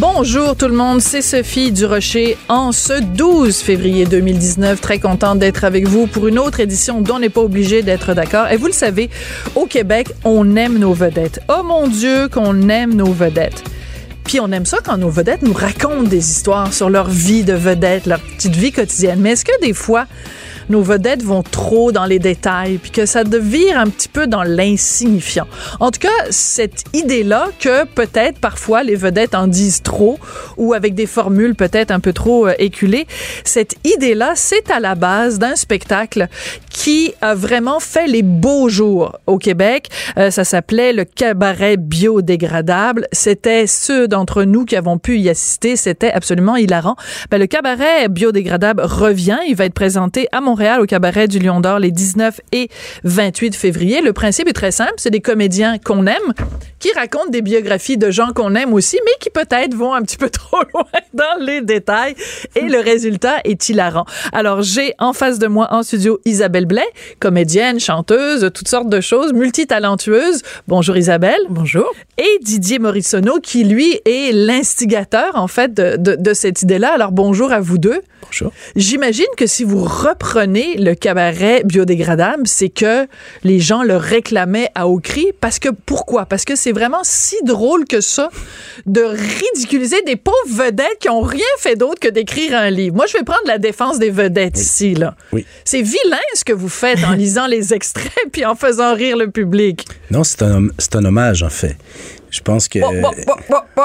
Bonjour tout le monde, c'est Sophie Durocher en ce 12 février 2019. Très contente d'être avec vous pour une autre édition dont on n'est pas obligé d'être d'accord. Et vous le savez, au Québec, on aime nos vedettes. Oh mon Dieu, qu'on aime nos vedettes. Puis on aime ça quand nos vedettes nous racontent des histoires sur leur vie de vedette, leur petite vie quotidienne. Mais est-ce que des fois, nos vedettes vont trop dans les détails, puis que ça devire un petit peu dans l'insignifiant. En tout cas, cette idée-là que peut-être parfois les vedettes en disent trop ou avec des formules peut-être un peu trop euh, éculées, cette idée-là, c'est à la base d'un spectacle qui a vraiment fait les beaux jours au Québec. Euh, ça s'appelait le cabaret biodégradable. C'était ceux d'entre nous qui avons pu y assister. C'était absolument hilarant. Ben, le cabaret biodégradable revient. Il va être présenté à Montréal au cabaret du Lion d'Or les 19 et 28 février. Le principe est très simple. C'est des comédiens qu'on aime qui racontent des biographies de gens qu'on aime aussi, mais qui peut-être vont un petit peu trop loin dans les détails. Et le résultat est hilarant. Alors, j'ai en face de moi en studio Isabelle Blais, comédienne, chanteuse, toutes sortes de choses, multitalentueuse. Bonjour Isabelle. Bonjour. Et Didier Morissono, qui lui est l'instigateur, en fait, de, de, de cette idée-là. Alors, bonjour à vous deux. Bonjour. J'imagine que si vous reprenez le cabaret biodégradable, c'est que les gens le réclamaient à haut cri. Parce que, pourquoi? Parce que c'est vraiment si drôle que ça de ridiculiser des pauvres vedettes qui ont rien fait d'autre que d'écrire un livre. Moi, je vais prendre la défense des vedettes ici, là. Oui. C'est vilain ce que vous faites en lisant les extraits puis en faisant rire le public. Non, c'est un, hom- c'est un hommage, en fait. Je pense que. Bon, bon, bon, bon, bon.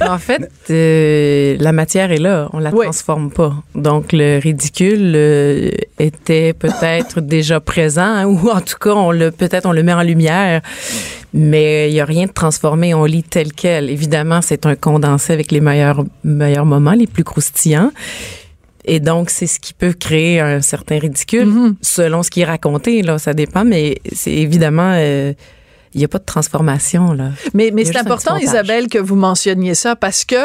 En fait, euh, la matière est là, on la Oui. transforme pas. Donc le ridicule euh, était peut-être déjà présent, hein, ou en tout cas, on le peut-être on le met en lumière, mais il y a rien de transformé. On lit tel quel. Évidemment, c'est un condensé avec les meilleurs meilleurs moments, les plus croustillants. Et donc, c'est ce qui peut créer un certain ridicule, selon ce qui est raconté. Là, ça dépend, mais c'est évidemment, euh, il n'y a pas de transformation là. Mais, mais c'est important. Isabelle, que vous mentionniez ça parce que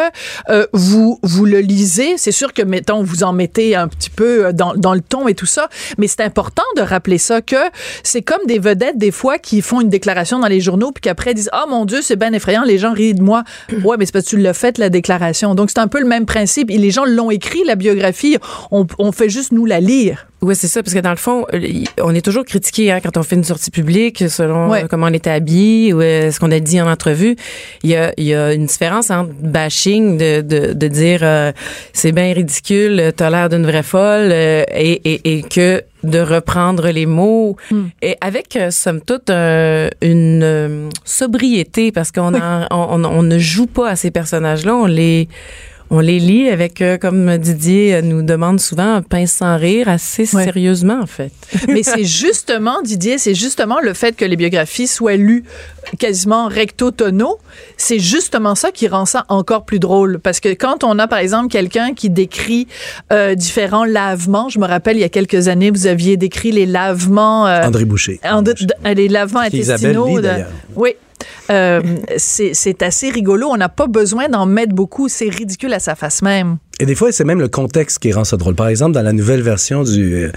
euh, vous vous le lisez. C'est sûr que, mettons, vous en mettez un petit peu euh, dans, dans le ton et tout ça, mais c'est important de rappeler ça que c'est comme des vedettes, des fois, qui font une déclaration dans les journaux puis qu'après disent « Ah, mon Dieu, c'est bien effrayant, les gens rient de moi. » Ouais, mais c'est parce que tu l'as fait, la déclaration. Donc, c'est un peu le même principe. Et les gens l'ont écrit, la biographie. On, on fait juste nous la lire. Oui, c'est ça, parce que dans le fond, euh, on est toujours critiqué hein, quand on fait une sortie publique selon Ouais. euh, comment on était habillé ou euh, ce qu'on a dit en entrevue. Il y a, il y a une différence entre bashing de, de, de dire euh, c'est bien ridicule, t'as l'air d'une vraie folle, euh, et, et, et que de reprendre les mots et avec euh, somme toute euh, une euh, sobriété parce qu'on en- on, on- on ne joue pas à ces personnages-là, on les on les lit avec, euh, comme Didier euh, nous demande souvent, un pince sans rire assez Ouais. sérieusement, en fait. Mais c'est justement, Didier, c'est justement le fait que les biographies soient lues quasiment recto tono, c'est justement ça qui rend ça encore plus drôle. Parce que quand on a, par exemple, quelqu'un qui décrit euh, différents lavements, je me rappelle, il y a quelques années, vous aviez décrit les lavements... euh, André Boucher. les lavements Qui Isabelle de- oui. Euh, c'est assez rigolo. On n'a pas besoin d'en mettre beaucoup. C'est ridicule à sa face même. Et des fois, c'est même le contexte qui rend ça drôle. Par exemple, dans la nouvelle version du, euh,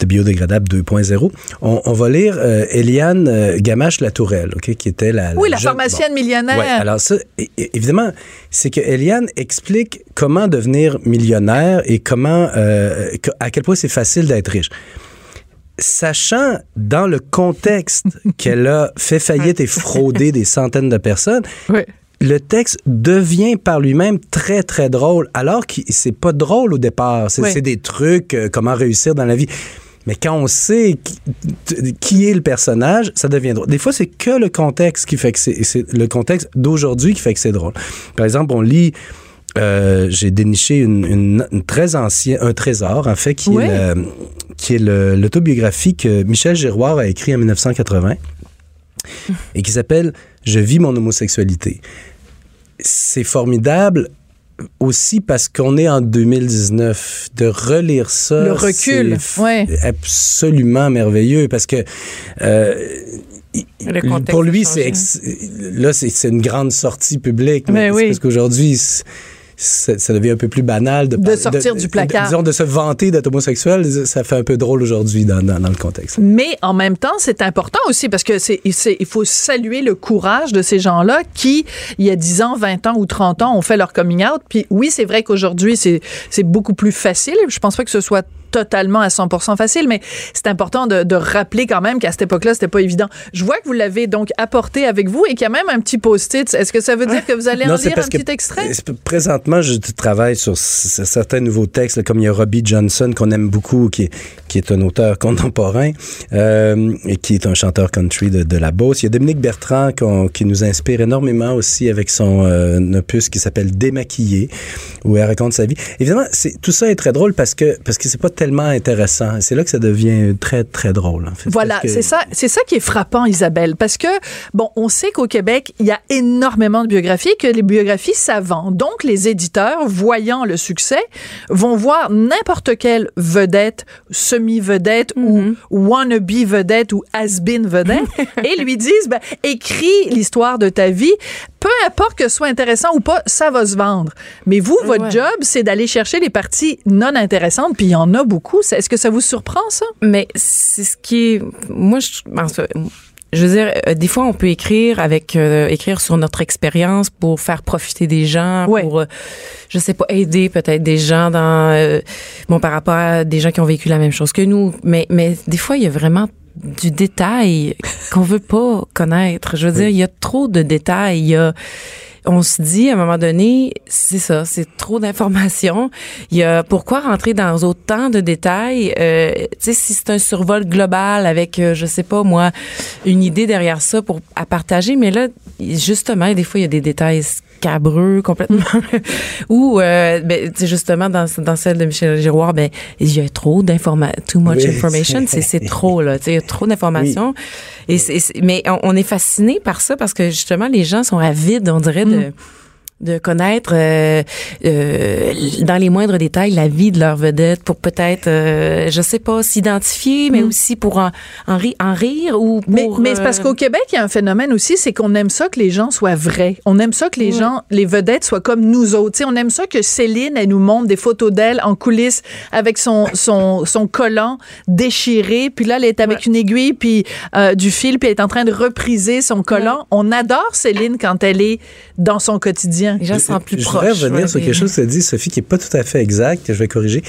de Biodégradable 2.0, on, on va lire euh, Eliane euh, Gamache-Latourelle, OK, qui était la... Oui, la jeune- pharmacienne bon. millionnaire. Ouais, alors ça, évidemment, c'est que Eliane explique comment devenir millionnaire et comment, à quel point c'est facile d'être riche. Sachant dans le contexte qu'elle a fait faillite et fraudé des centaines de personnes, Oui. le texte devient par lui-même très, très drôle, alors que c'est pas drôle au départ. C'est Oui. des trucs, euh, comment réussir dans la vie. Mais quand on sait qui, est le personnage, ça devient drôle. Des fois, c'est que le contexte qui fait que c'est c'est le contexte d'aujourd'hui qui fait que c'est drôle. Par exemple, on lit. Euh, j'ai déniché une, une- une très ancien, un trésor, en fait, qui est, le- qui est le- l'autobiographie que Michel Giroir a écrit en 1980 et qui s'appelle Je vis mon homosexualité. C'est formidable aussi parce qu'on est en 2019 de relire ça. Le recul, c'est ouais. Absolument merveilleux parce que euh, pour lui, c'est là c'est une grande sortie publique. Mais Mais oui. c'est parce qu'aujourd'hui ça, ça devient un peu plus banal de, De sortir du placard. disons de se vanter d'être homosexuel, ça fait un peu drôle aujourd'hui dans, dans, dans le contexte. Mais en même temps, c'est important aussi parce que c'est, c'est- il faut saluer le courage de ces gens-là qui, il y a 10 ans, 20 ans ou 30 ans, ont fait leur coming out. Puis oui, c'est vrai qu'aujourd'hui, c'est, c'est beaucoup plus facile. Je pense pas que ce soit totalement à 100% facile, mais c'est important de, de rappeler quand même qu'à cette époque-là, c'était pas évident. Je vois que vous l'avez donc apporté avec vous et qu'il y a même un petit post-it. Est-ce que ça veut dire que vous allez en c'est lire un petit extrait? Présentement, je travaille sur certains nouveaux textes, comme il y a Robbie Johnson qu'on aime beaucoup, qui est, qui est un auteur contemporain euh, et qui est un chanteur country de, de la Beauce. Il y a Dominique Bertrand qui nous inspire énormément aussi avec son euh, opus qui s'appelle Démaquillé, où elle raconte sa vie. Évidemment, tout ça est très drôle parce que parce que c'est pas tellement intéressant. C'est là que ça devient très très drôle. En fait, Voilà, que- c'est ça, c'est ça qui est frappant, Isabelle, parce que bon, on sait qu'au Québec, il y a énormément de biographies, et que les biographies ça vend. Donc, les éditeurs, voyant le succès, vont voir n'importe quelle vedette, semi-vedette ou wannabe vedette ou has-been vedette, et lui disent, ben, écris l'histoire de ta vie, peu importe que ce soit intéressant ou pas, ça va se vendre. Mais vous, votre Ouais. job, c'est d'aller chercher les parties non intéressantes, puis il y en a beaucoup. Est-ce que ça vous surprend ça? Mais c'est ce qui est. Moi, je, en fait, je veux dire, euh, des fois, on peut écrire avec euh, écrire sur notre expérience pour faire profiter des gens, Ouais. pour, euh, je sais pas, aider peut-être des gens dans, bon, par rapport à des gens qui ont vécu la même chose que nous. Mais, mais des fois, il y a vraiment du détail qu'on veut pas connaître. Je veux dire, il y a trop de détails. Il y a on se dit à un moment donné, c'est ça, c'est trop d'informations. Il y a pourquoi rentrer dans autant de détails? Euh, Tu sais, si c'est un survol global avec, euh, je sais pas moi, une idée derrière ça pour à partager, mais là, justement, des fois il y a des détails scabreux complètement. Ou euh, ben, justement dans dans celle de Michel Giroir, ben il y a trop d'informations, too much Oui. information, c'est c'est trop là. Tu sais, il y a trop d'informations. Et c'est- mais on, on est fasciné par ça parce que justement les gens sont avides, on dirait de de connaître euh, euh, dans les moindres détails la vie de leur vedette pour peut-être euh, je sais pas s'identifier mais aussi pour en, en, ri- en rire ou pour Mais, mais c'est parce euh, qu'au Québec, il y a un phénomène aussi, c'est qu'on aime ça que les gens soient vrais. On aime ça que les gens, les vedettes soient comme nous autres. Tu sais, on aime ça que Céline, elle nous montre des photos d'elle en coulisses avec son, son, son collant déchiré. Puis là, elle est avec une aiguille, puis du fil, puis elle est en train de repriser son collant. On adore Céline quand elle est dans son quotidien. Les gens se sentent plus je proches. voudrais revenir sur quelque chose que dit Sophie qui est pas tout à fait exact, que je vais corriger.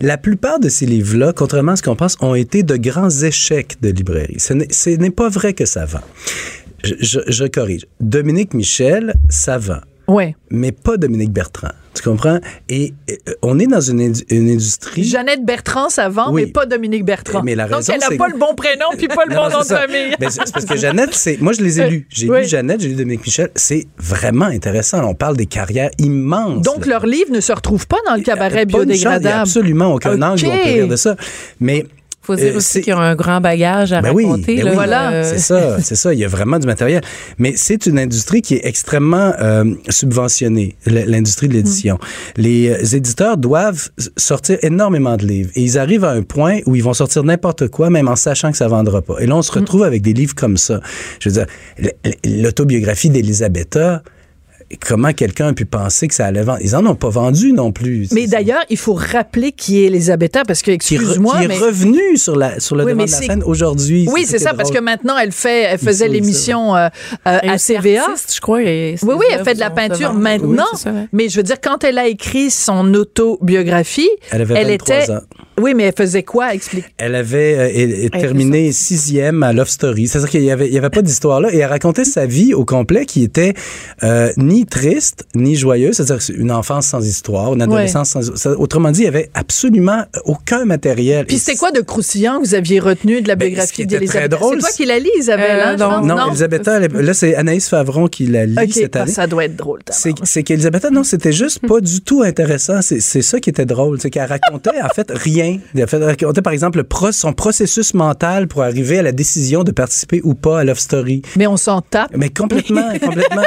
La plupart de ces livres-là, contrairement à ce qu'on pense, ont été de grands échecs de librairie. Ce n'est- Ce n'est pas vrai que ça vend. Je, je- je corrige. Dominique Michel, ça vend, Ouais. mais pas Dominique Bertrand. Tu comprends? Et euh, on est dans une, indu- une industrie. Jeannette Bertrand, Oui. mais pas Dominique Bertrand. Mais la Donc, raison, elle n'a pas le bon prénom, puis pas le Non, bon non, nom de famille. Ben, c'est parce que Jeannette, c'est moi je les ai lus. J'ai Oui. lu Jeannette, j'ai lu Dominique Michel. C'est vraiment intéressant. On parle des carrières immenses. Donc, là. leurs livres ne se retrouvent pas dans le cabaret une chance, Il a biodégradable. absolument aucun angle où on peut rire de ça. Mais faut dire euh, aussi qu'il y a un grand bagage à Ben oui, raconter ben là, oui. Voilà. euh, C'est ça, c'est ça. Il y a vraiment du matériel. Mais c'est une industrie qui est extrêmement euh, subventionnée, l'industrie de l'édition. Les euh, éditeurs doivent sortir énormément de livres. Et ils arrivent à un point où ils vont sortir n'importe quoi, même en sachant que ça vendra pas. Et là, on se retrouve avec des livres comme ça. Je veux dire, l'autobiographie d'Elisabetta, comment quelqu'un a pu penser que ça allait vendre? Ils en ont pas vendu non plus. Mais d'ailleurs, il faut rappeler qui est Elisabetta, parce que, qui, est re- excuse-moi, qui est mais... revenu sur, la, sur le Oui, devant mais de la scène aujourd'hui. Oui, c'est ça, parce que maintenant, elle fait, elle faisait l'émission euh, euh, à TVA. artiste, je crois. et Oui, oui, elle fait de la peinture maintenant. Oui, c'est ça, ouais. Mais je veux dire, quand elle a écrit son autobiographie, Elle avait elle 23 était ans. Oui, mais elle faisait quoi? Explique. Elle avait euh, terminé sixième à Love Story. C'est-à-dire qu'il y avait, il y avait pas d'histoire là. Et elle racontait sa vie au complet qui était euh, ni triste, ni joyeuse. C'est-à-dire que c'est une enfance sans histoire, une adolescence sans... ça- autrement dit, il y avait absolument aucun matériel. Puis Et c'était quoi de croustillant que vous aviez retenu de la Ben, biographie d'Elisabeth? très drôle, C'est toi qui la lis, Isabelle, Euh, hein, non? Non, Elisabetta, là, c'est Anaïs Favron qui la lit cette ah, année. ça doit être drôle. C'est, c'est qu'Elisabetta, non, c'était juste pas du tout intéressant. C'est, c'est ça qui était drôle. C'est qu'elle racontait, en fait, rien lien. A par exemple, son processus mental pour arriver à la décision de participer ou pas à Love Story. Mais on s'en tape. Mais complètement, complètement.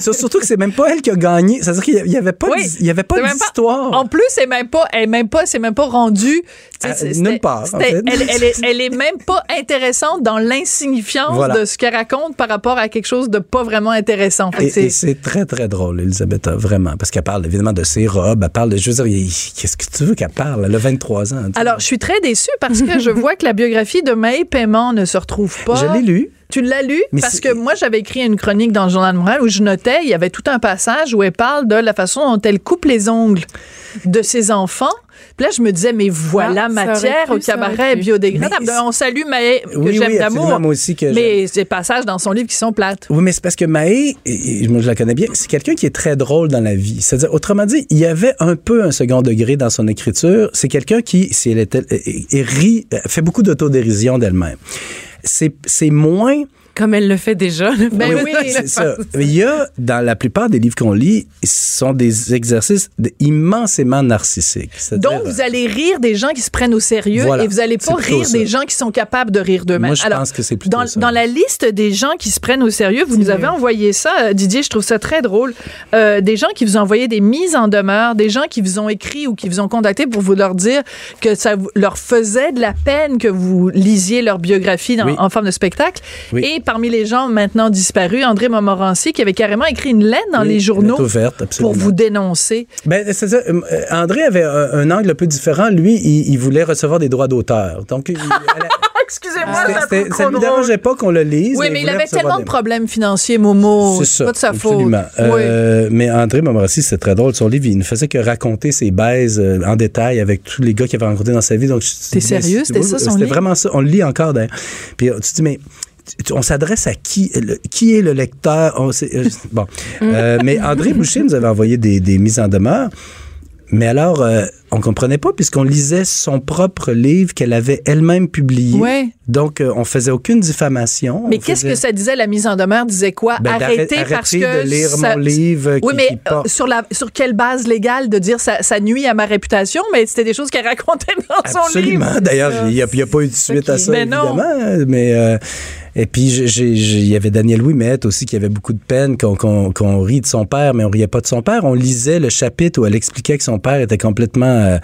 surtout que c'est même pas elle qui a gagné. C'est-à-dire qu'il n'y avait pas, oui, de, il y avait pas d'histoire. En plus, elle n'est même pas, elle même pas, c'est même pas rendue. Euh, nulle part. Elle, elle, est, elle, est, même pas intéressante dans l'insignifiance de ce qu'elle raconte par rapport à quelque chose de pas vraiment intéressant. C'est très, très drôle, Elisabetta, vraiment. Parce qu'elle parle évidemment de ses robes, elle parle de. Je veux dire, qu'est-ce que tu veux qu'elle parle? Le 23 alors, je suis très déçue parce que je vois que la biographie de May Paiement ne se retrouve pas. Je l'ai lu. Tu l'as lu? Mais Parce que moi, j'avais écrit une chronique dans le Journal de Montréal où je notais, il y avait tout un passage où elle parle de la façon dont elle coupe les ongles de ses enfants. Puis là, je me disais, mais voilà Ah, matière au cabaret biodégradable. Mais- On salue Maë, que Oui, j'aime oui, d'amour. moi aussi que Mais c'est des passages dans son livre qui sont plates. Oui, mais c'est parce que Maë, et- et moi je la connais bien, c'est quelqu'un qui est très drôle dans la vie. C'est-à-dire, autrement dit, il y avait un peu un second degré dans son écriture. C'est quelqu'un qui, si elle était, et, et rit, fait beaucoup d'autodérision d'elle-même. C'est, moins. Comme elle le fait déjà. Ben oui, c'est ça. Il y a, dans la plupart des livres qu'on lit, ce sont des exercices immensément narcissiques. Donc, vous allez rire des gens qui se prennent au sérieux Voilà. et vous allez pas rire ça. des gens qui sont capables de rire d'eux-mêmes. Moi, je pense que c'est plutôt dans, ça. dans la liste des gens qui se prennent au sérieux, vous nous avez envoyé ça, euh, Didier, je trouve ça très drôle. Euh, des gens qui vous ont envoyé des mises en demeure, des gens qui vous ont écrit ou qui vous ont contacté pour vous leur dire que ça leur faisait de la peine que vous lisiez leur biographie dans- Oui. en forme de spectacle. Oui. Et parmi les gens maintenant disparus, André Montmorency, qui avait carrément écrit une lettre dans Oui, les journaux ouverte, pour vous dénoncer. Ben, c'est ça. Euh, André avait un, un angle un peu différent. Lui, il, il voulait recevoir des droits d'auteur. Donc, il- elle a- Excusez-moi, c'était- ça c'était- ça ne lui dérangeait pas qu'on le lise. Oui, mais il avait tellement de problèmes financiers, Momo. C'est ça. pas de sa absolument. faute. Oui. Euh, Mais André Montmorency, c'est très drôle. Son livre, il ne faisait que raconter ses baises euh, en détail avec tous les gars qu'il avait rencontrés dans sa vie. Donc, T'es sérieux? C'était ça, son C'était livre? vraiment ça. On le lit encore d'ailleurs. Puis euh, tu te dis, mais on s'adresse à qui? Le- qui est le lecteur? On euh, bon. Euh, mais André Boucher nous avait envoyé des, des mises en demeure. Mais alors, euh, on comprenait pas puisqu'on lisait son propre livre qu'elle avait elle-même publié. Ouais. Donc, euh, on faisait aucune diffamation. Mais qu'est-ce faisait- que ça disait, la mise en demeure disait quoi? Ben, Arrêtez parce que. de lire ça- mon livre Oui, qui- mais qui euh, porte- sur, la, sur quelle base légale de dire ça, ça nuit à ma réputation? Mais c'était des choses qu'elle racontait dans son livre. Absolument. D'ailleurs, il n'y a, pas eu de suite à ça, Mais non. évidemment. Mais, euh, et puis, il y avait Daniel Ouimet aussi qui avait beaucoup de peine qu'on rit de son père, mais on riait pas de son père. On lisait le chapitre où elle expliquait que son père était complètement euh,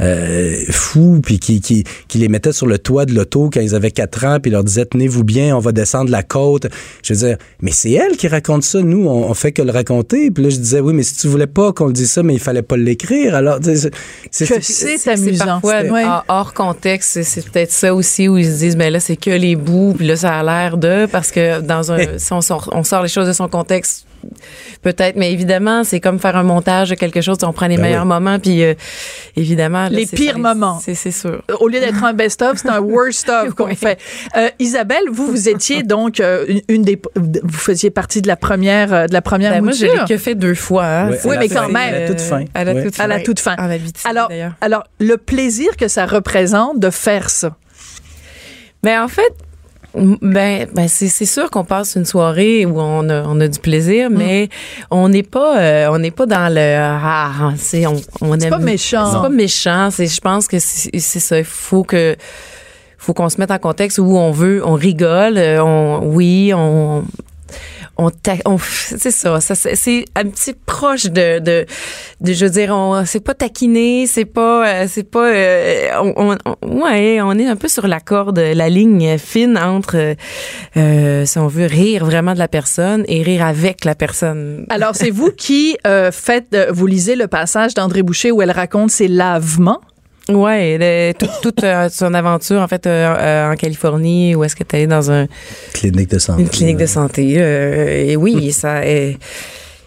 euh, fou, puis qui, qui, qui les mettait sur le toit de l'auto quand ils avaient 4 ans, puis leur disait tenez-vous bien, on va descendre la côte. Je veux dire, mais c'est elle qui raconte ça. Nous, on, on fait que le raconter. Puis là, je disais oui, mais si tu voulais pas qu'on le dise ça, mais il fallait pas l'écrire. Alors, tu sais, c'est Que c'est amusant. parfois Ouais. hors- contexte, c'est- peut-être ça aussi où ils se disent, ben là, c'est que les bouts, puis là, ça a l'air de, parce que dans un, si on sort, on sort les choses de son contexte, peut-être, mais évidemment, c'est comme faire un montage de quelque chose, on prend les Ben meilleurs oui. moments, puis euh, évidemment, là, Les pires moments. C'est sûr. Au lieu d'être un best-of, c'est un worst-of qu'on Oui. fait. Euh, Isabelle, vous, vous étiez donc euh, une, une des. Vous faisiez partie de la première, euh, de la première Ben, moi, je l'ai que fait deux fois. hein. Oui, mais fin, quand même. À la toute fin. À la toute fin. à la toute fin. En Abitibi, Alors, alors, le plaisir que ça représente de faire ça. Ben en fait, ben, ben c'est sûr qu'on passe une soirée où on a, on a du plaisir, Mm. mais on n'est pas euh, on n'est pas dans le ah, c'est on, on aime- pas méchant. C'est pas méchant. C'est je pense que c'est c'est ça. Il faut que faut qu'on se mette en contexte où on veut, on rigole, euh, on oui, on on, on c'est ça, ça c'est un petit proche de, de, de je veux dire on c'est pas taquiner c'est pas euh, c'est pas euh, on, on- on- ouais on est un peu sur la corde la ligne fine entre euh, euh, si on veut rire vraiment de la personne et rire avec la personne Alors, c'est vous qui euh, faites, euh, vous lisez le passage d'André Boucher où elle raconte ses lavements? Ouais le- tout- toute euh, son aventure en fait euh, euh, en Californie où est-ce que tu allée dans un Clinique de santé. Une clinique de santé. euh, et oui, ça est.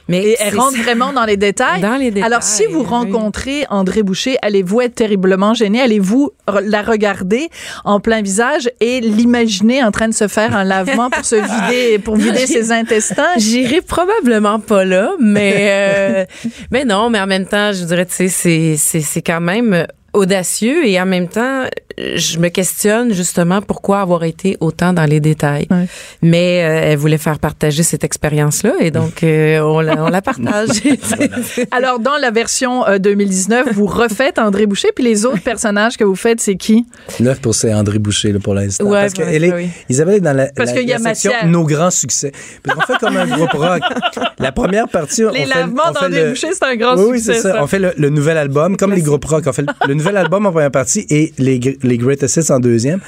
Mais Et elle rentre ça. vraiment dans les détails. Dans les détails, Alors, si vous oui. rencontrez André Boucher, allez-vous être terriblement gêné? Allez-vous re- la regarder en plein visage et l'imaginer en train de se faire un lavement pour se vider, pour vider ses intestins? J'irai probablement pas là, mais euh, mais non, mais en même temps, je dirais, tu sais, c'est c'est c'est quand même audacieux et en même temps, je me questionne justement pourquoi avoir été autant dans les détails. Ouais. Mais euh, elle voulait faire partager cette expérience-là et donc euh, on la on la partage. Alors, dans la version euh, 2019, vous refaites André Boucher, puis les autres personnages que vous faites, c'est qui? 9 pour c'est André Boucher là, pour l'instant. Ouais, parce que pour elle est, oui. Isabelle est dans la, Parce la- qu'il y a la section matière. Nos grands succès. Puis on fait comme un groupe rock. La première partie, on Les fait, lavements d'André le- Boucher, c'est un grand oui, oui, succès, c'est ça. ça. On fait le, le nouvel album, comme les groupes rock. On fait le, le nouvel album en première partie et les, les Greatest Hits en deuxième.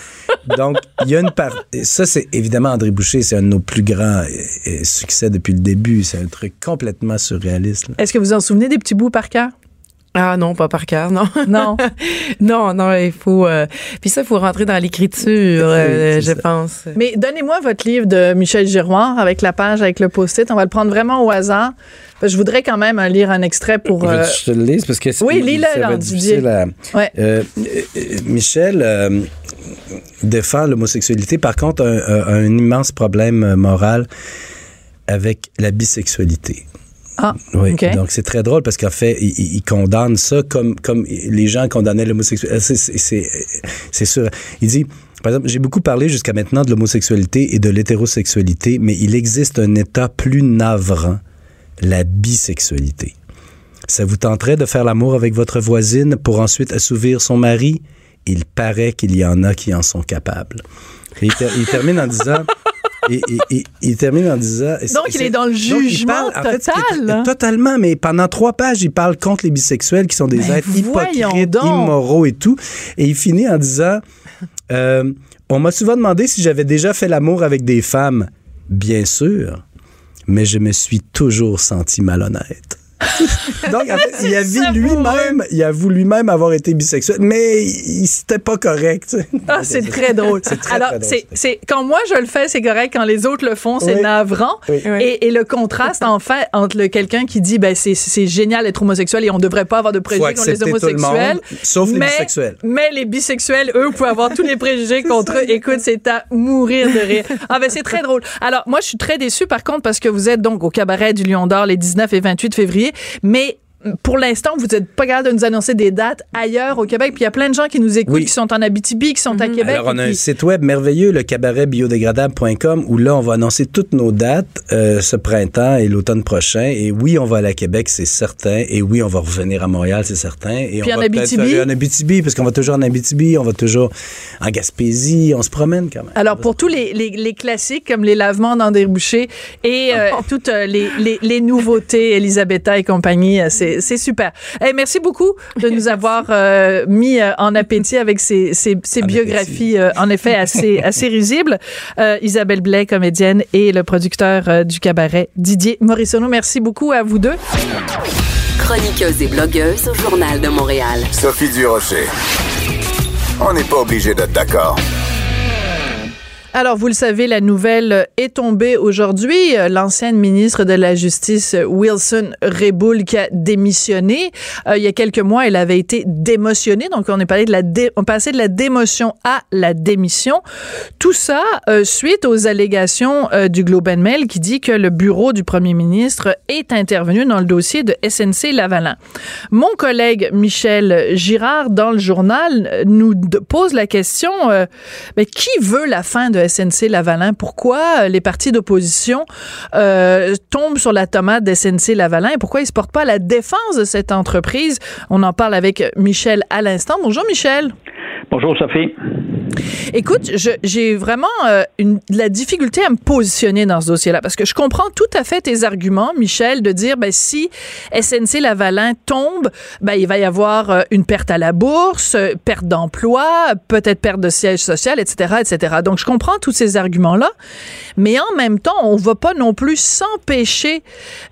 Donc, il y a une part. Ça, c'est évidemment André Boucher, c'est un de nos plus grands euh, euh, succès depuis le début. C'est un truc complètement surréaliste. Est-ce que vous en souvenez des petits bouts par cœur? Ah non, pas par cœur, non. Non. non, non, il faut euh, puis ça il faut rentrer dans l'écriture, euh, je ça. pense. Mais donnez-moi votre livre de Michel Giroir avec la page, avec le post-it. On va le prendre vraiment au hasard. Je voudrais quand même euh, lire un extrait pour... euh, je te le lise? Parce que c'est- Oui, lis-le, difficile à- Ouais. Michel euh, défend l'homosexualité. Par contre, un, un- un immense problème moral avec la bisexualité. Ah, Oui, donc c'est très drôle parce qu'en fait, il, il- il condamne ça comme, comme les gens condamnaient l'homosexualité. C'est- C'est sûr. Il dit, par exemple, j'ai beaucoup parlé jusqu'à maintenant de l'homosexualité et de l'hétérosexualité, mais il existe un état plus navrant, la bisexualité. Ça vous tenterait de faire l'amour avec votre voisine pour ensuite assouvir son mari? Il paraît qu'il y en a qui en sont capables. Et il, ter- il termine en disant... Et, et- et- il termine en disant... Donc, il est dans le jugement parle- en fait, total? Totalement, mais pendant trois pages, il parle contre les bisexuels qui sont des Mais êtres hypocrites, donc. immoraux et tout. Et il finit en disant euh, On m'a souvent demandé si j'avais déjà fait l'amour avec des femmes. Bien sûr, mais je me suis toujours senti malhonnête. Donc, en fait, il a vu lui-même, il avoue lui-même avoir été bisexuel, mais c'était pas correct. Ah, c'est très drôle. Très, Alors, très drôle, c'est, quand moi je le fais, c'est correct. Quand les autres le font, c'est Oui. navrant. Oui. Et, et le contraste, en fait, entre quelqu'un qui dit, ben c'est, génial d'être homosexuel et on devrait pas avoir de préjugés contre les accepter tout le homosexuels. monde, sauf les mais, bisexuels. Mais les bisexuels, eux, vous pouvez avoir tous les préjugés contre eux. Écoute, c'est à mourir de rire. Ah ben c'est très drôle. Alors moi, je suis très déçue par contre parce que vous êtes donc au cabaret du Lion d'Or les 19 et 28 février, mais pour l'instant, vous n'êtes pas capable de nous annoncer des dates ailleurs au Québec. Puis il y a plein de gens qui nous écoutent, Oui. qui sont en Abitibi, qui sont à Québec. Alors, on a un site web merveilleux, le cabaretbiodégradable.com, où là, on va annoncer toutes nos dates euh, ce printemps et l'automne prochain. Et oui, on va aller à Québec, c'est certain. Et oui, on va revenir à Montréal, c'est certain. Et Puis on en va Abitibi? aller en Abitibi, parce qu'on va toujours en Abitibi, on va toujours en Gaspésie, on se promène quand même. Alors, pour tous les, les, les classiques comme les lavements dans des bouchées et euh, toutes euh, les, les, les nouveautés, Elisabetta et compagnie, c'est c'est super. Eh, merci beaucoup de nous avoir euh, mis euh, en appétit avec ces, ces, ces En biographies, euh, en effet, assez, assez risibles. Euh, Isabelle Blais, comédienne, et le producteur euh, du cabaret, Didier Morissono. Merci beaucoup à vous deux. Chroniqueuse et blogueuse au Journal de Montréal. Sophie Durocher. On n'est pas obligé d'être d'accord. Alors, vous le savez, la nouvelle est tombée aujourd'hui. L'ancienne ministre de la Justice, Wilson Reboul, qui a démissionné. Euh, il y a quelques mois, elle avait été démotionnée. Donc, on est passé de la, dé- démotion à la démission. Tout ça euh, suite aux allégations euh, du Globe and Mail qui dit que le bureau du premier ministre est intervenu dans le dossier de SNC Lavalin. Mon collègue Michel Girard, dans le journal, nous pose la question mais qui veut la fin de SNC Lavalin Pourquoi euh, les partis d'opposition euh, tombent sur la tomate de SNC Lavalin et pourquoi ils se portent pas à la défense de cette entreprise? On en parle avec Michel à l'instant. Bonjour Michel. Bonjour Sophie. Écoute, j'ai vraiment euh, de la difficulté à me positionner dans ce dossier-là parce que je comprends tout à fait tes arguments, Michel, de dire ben, si SNC Lavalin tombe, ben, il va y avoir euh, une perte à la bourse, euh, perte d'emploi, peut-être perte de siège social, etc., etc. Donc, je comprends tous ces arguments-là, mais en même temps, on va pas non plus s'empêcher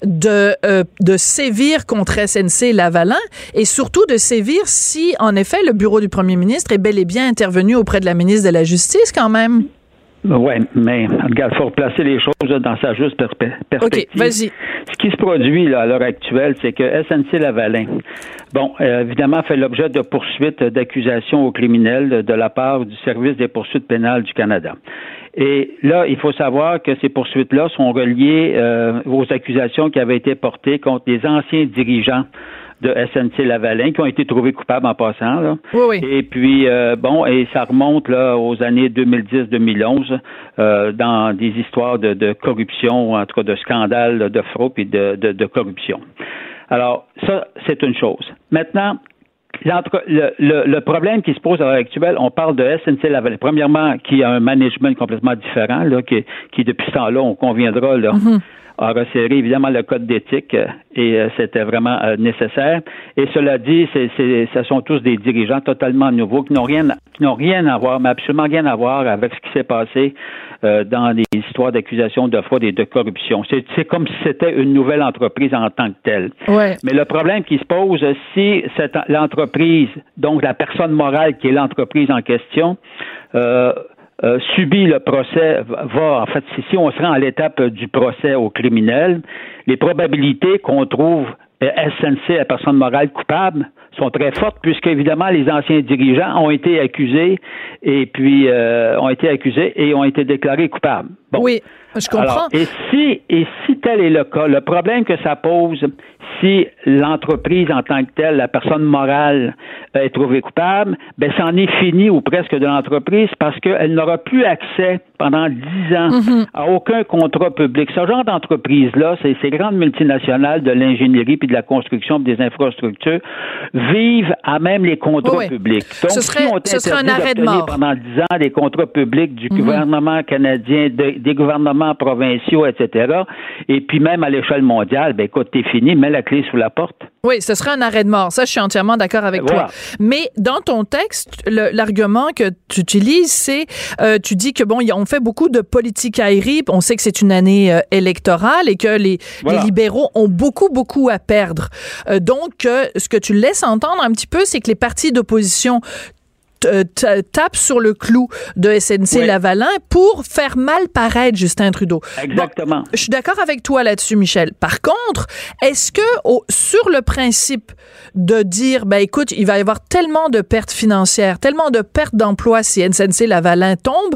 de, de sévir contre SNC Lavalin et surtout de sévir si, en effet, le bureau du premier ministre est bel et bien intervenu auprès de la ministre de la Justice quand même. Oui, mais regarde, il faut replacer les choses là, dans sa juste perspe- perspective. OK, vas-y. Ce qui se produit là, à l'heure actuelle, c'est que SNC Lavalin, bon, euh, évidemment, fait l'objet de poursuites d'accusations aux criminels de, de la part du Service des poursuites pénales du Canada. Et là, il faut savoir que ces poursuites-là sont reliées euh, aux accusations qui avaient été portées contre les anciens dirigeants de SNC Lavalin qui ont été trouvés coupables en passant. Là. Oui, oui. Et puis, euh, bon, et ça remonte là aux années 2010-2011 euh, dans des histoires de, de corruption, en tout cas de scandales de fraude et de, de, de corruption. Alors, ça, c'est une chose. Maintenant, le, le, le problème qui se pose à l'heure actuelle, on parle de SNC Lavalin. Premièrement, qui a un management complètement différent, là, qui, qui depuis ce temps-là, on conviendra, là, a resserré évidemment le code d'éthique euh, et euh, c'était vraiment euh, nécessaire. Et cela dit, c'est, c'est, ce sont tous des dirigeants totalement nouveaux qui n'ont rien, qui n'ont rien à voir, mais absolument rien à voir avec ce qui s'est passé euh, dans les histoires d'accusation de fraude et de corruption. C'est, c'est comme si c'était une nouvelle entreprise en tant que telle. Ouais. Mais le problème qui se pose, si cette, l'entreprise, donc la personne morale qui est l'entreprise en question, euh, euh, subit le procès, va, en fait, si, si on se rend à l'étape du procès au criminel, les probabilités qu'on trouve euh, SNC, la personne morale coupable, sont très fortes puisque évidemment les anciens dirigeants ont été accusés et puis euh, ont été accusés et ont été déclarés coupables. Bon. Oui, je comprends. Alors, et si et si tel est le cas, le problème que ça pose, si l'entreprise en tant que telle, la personne morale est trouvée coupable, ben c'en est fini ou presque de l'entreprise parce qu'elle n'aura plus accès pendant dix ans Mhm. à aucun contrat public. Ce genre d'entreprise-là, c'est ces grandes multinationales de l'ingénierie puis de la construction puis des infrastructures vivent à même les contrats Oui, publics. Donc, Ce serait- si on ce serait un arrêt de mort. Mhm. pendant dix ans des contrats publics du gouvernement canadien, de- des gouvernements provinciaux, etc. Et puis même à l'échelle mondiale, ben écoute, t'es fini, mets la clé sous la porte. Oui, ce serait un arrêt de mort. Ça, je suis entièrement d'accord avec Voilà. toi. Mais dans ton texte, l'argument que tu utilises, c'est, euh, tu dis que bon, on fait beaucoup de politique aérie. On sait que c'est une année euh, électorale et que les, Voilà. les libéraux ont beaucoup, beaucoup à perdre. Euh, donc, euh, ce que tu laisses entendre un petit peu, c'est que les partis d'opposition t- t- tapent sur le clou de SNC. Lavalin pour faire mal paraître Justin Trudeau. Exactement. Je suis d'accord avec toi là-dessus, Michel. Par contre, est-ce que sur le principe de dire, ben écoute, il va y avoir tellement de pertes financières, tellement de pertes d'emplois si SNC Lavalin tombe,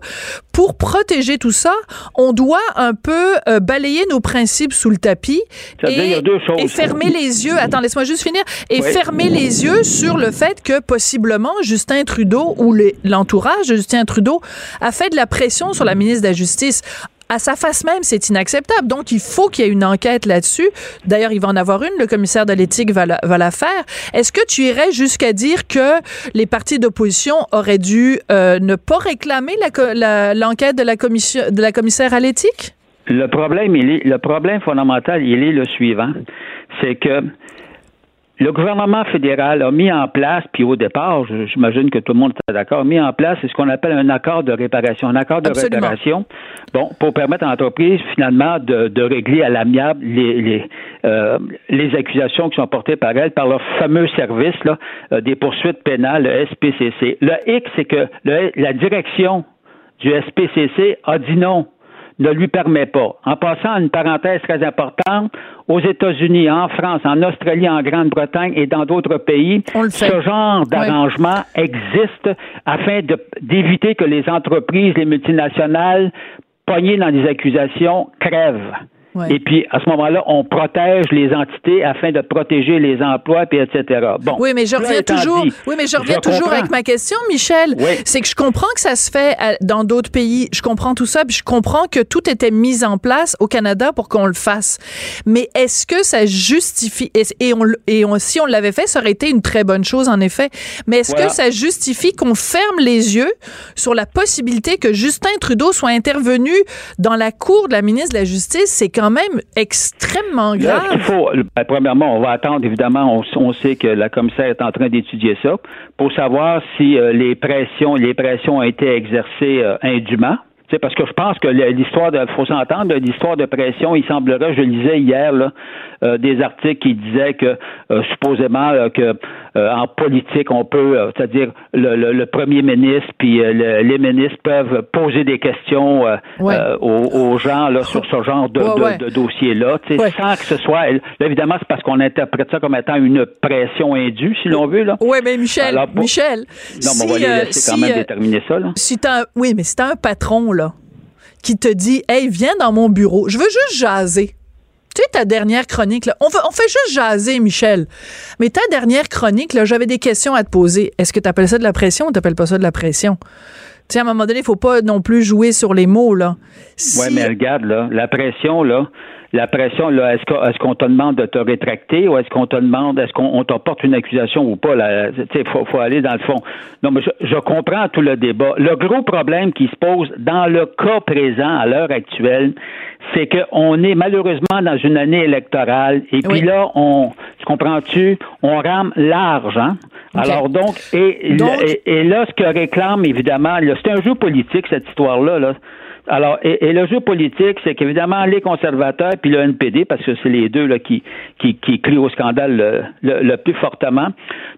pour protéger tout ça, on doit un peu euh, balayer nos principes sous le tapis Ça et fermer les yeux. Attends, laisse-moi juste finir. Et Oui. fermer les yeux sur le fait que possiblement Justin Trudeau ou les- l'entourage de Justin Trudeau a fait de la pression sur la ministre de la Justice. À sa face même, c'est inacceptable. Donc, il faut qu'il y ait une enquête là-dessus. D'ailleurs, il va en avoir une. Le commissaire de l'éthique va la, faire. Est-ce que tu irais jusqu'à dire que les partis d'opposition auraient dû euh, ne pas réclamer l'enquête de la commission de la commissaire à l'éthique? Le problème, est, le problème fondamental, il est le suivant. C'est que le gouvernement fédéral a mis en place, puis au départ, j'imagine que tout le monde est d'accord, mis en place ce qu'on appelle un accord de réparation. Un accord de Absolument. réparation, bon, pour permettre à l'entreprise, finalement, de, de régler à l'amiable les, les, euh, les accusations qui sont portées par elle, par leur fameux service là, euh, des poursuites pénales, le SPCC. Le hic, c'est que le- la direction du SPCC a dit non ne lui permet pas. En passant à une parenthèse très importante, aux États-Unis, en France, en Australie, en Grande-Bretagne et dans d'autres pays, ce genre d'arrangement existe afin d'éviter que les entreprises, les multinationales, pognées dans des accusations, crèvent. Ouais. Et puis, à ce moment-là, on protège les entités afin de protéger les emplois, puis etc. Bon. Oui, mais je reviens toujours. dit, oui, mais je reviens toujours comprends. avec ma question, Michel. Oui. C'est que je comprends que ça se fait à- dans d'autres pays. Je comprends tout ça, puis je comprends que tout était mis en place au Canada pour qu'on le fasse. Mais est-ce que ça justifie et, et on le- et on- si on l'avait fait, ça aurait été une très bonne chose en effet. Mais est-ce Voilà. que ça justifie qu'on ferme les yeux sur la possibilité que Justin Trudeau soit intervenu dans la cour de la ministre de la Justice? C'est quand même extrêmement Là, grave. faut, ben, premièrement, on va attendre, évidemment, on, on sait que la commissaire est en train d'étudier ça pour savoir si euh, les pressions, les pressions ont été exercées euh, indûment. Parce que je pense que l'histoire de, faut s'entendre, l'histoire de pression, il semblerait, je lisais hier là, euh, des articles qui disaient que euh, supposément là, que euh, en politique, on peut, euh, c'est-à-dire le, le, le, premier ministre puis le, les ministres peuvent poser des questions aux, aux, gens là, sur ce genre de, de, de dossier-là, sans que ce soit. Là, évidemment, c'est parce qu'on interprète ça comme étant une pression indue, si l'on veut. Oui, mais Michel, Michel. Non, mais on va les laisser quand même déterminer ça. Là. Si as, oui, mais si t'as un patron, là, qui te dit Hey, viens dans mon bureau, je veux juste jaser. Tu sais, ta dernière chronique, là, on, fait, on fait juste jaser, Michel. Mais ta dernière chronique, là, j'avais des questions à te poser. Est-ce que tu appelles ça de la pression ou t'appelles pas ça de la pression? Tu sais, à un moment donné, il faut pas non plus jouer sur les mots, là. Oui, mais regarde, là, la pression, là, la pression, là, est-ce qu'on te demande de te rétracter ou est-ce qu'on te demande, est-ce qu'on t'apporte une accusation ou pas? Il faut, faut, aller dans le fond. Non, mais je, je, comprends tout le débat. Le gros problème qui se pose dans le cas présent, à l'heure actuelle, c'est qu'on est malheureusement dans une année électorale et puis là, on, tu comprends-tu, on rame large, hein? Alors donc et, et, là, ce que réclame évidemment, c'est un jeu politique cette histoire-là. Là. Alors, et, le jeu politique, c'est qu'évidemment, les conservateurs puis le NPD, parce que c'est les deux là, qui, qui, qui crient au scandale le, plus fortement,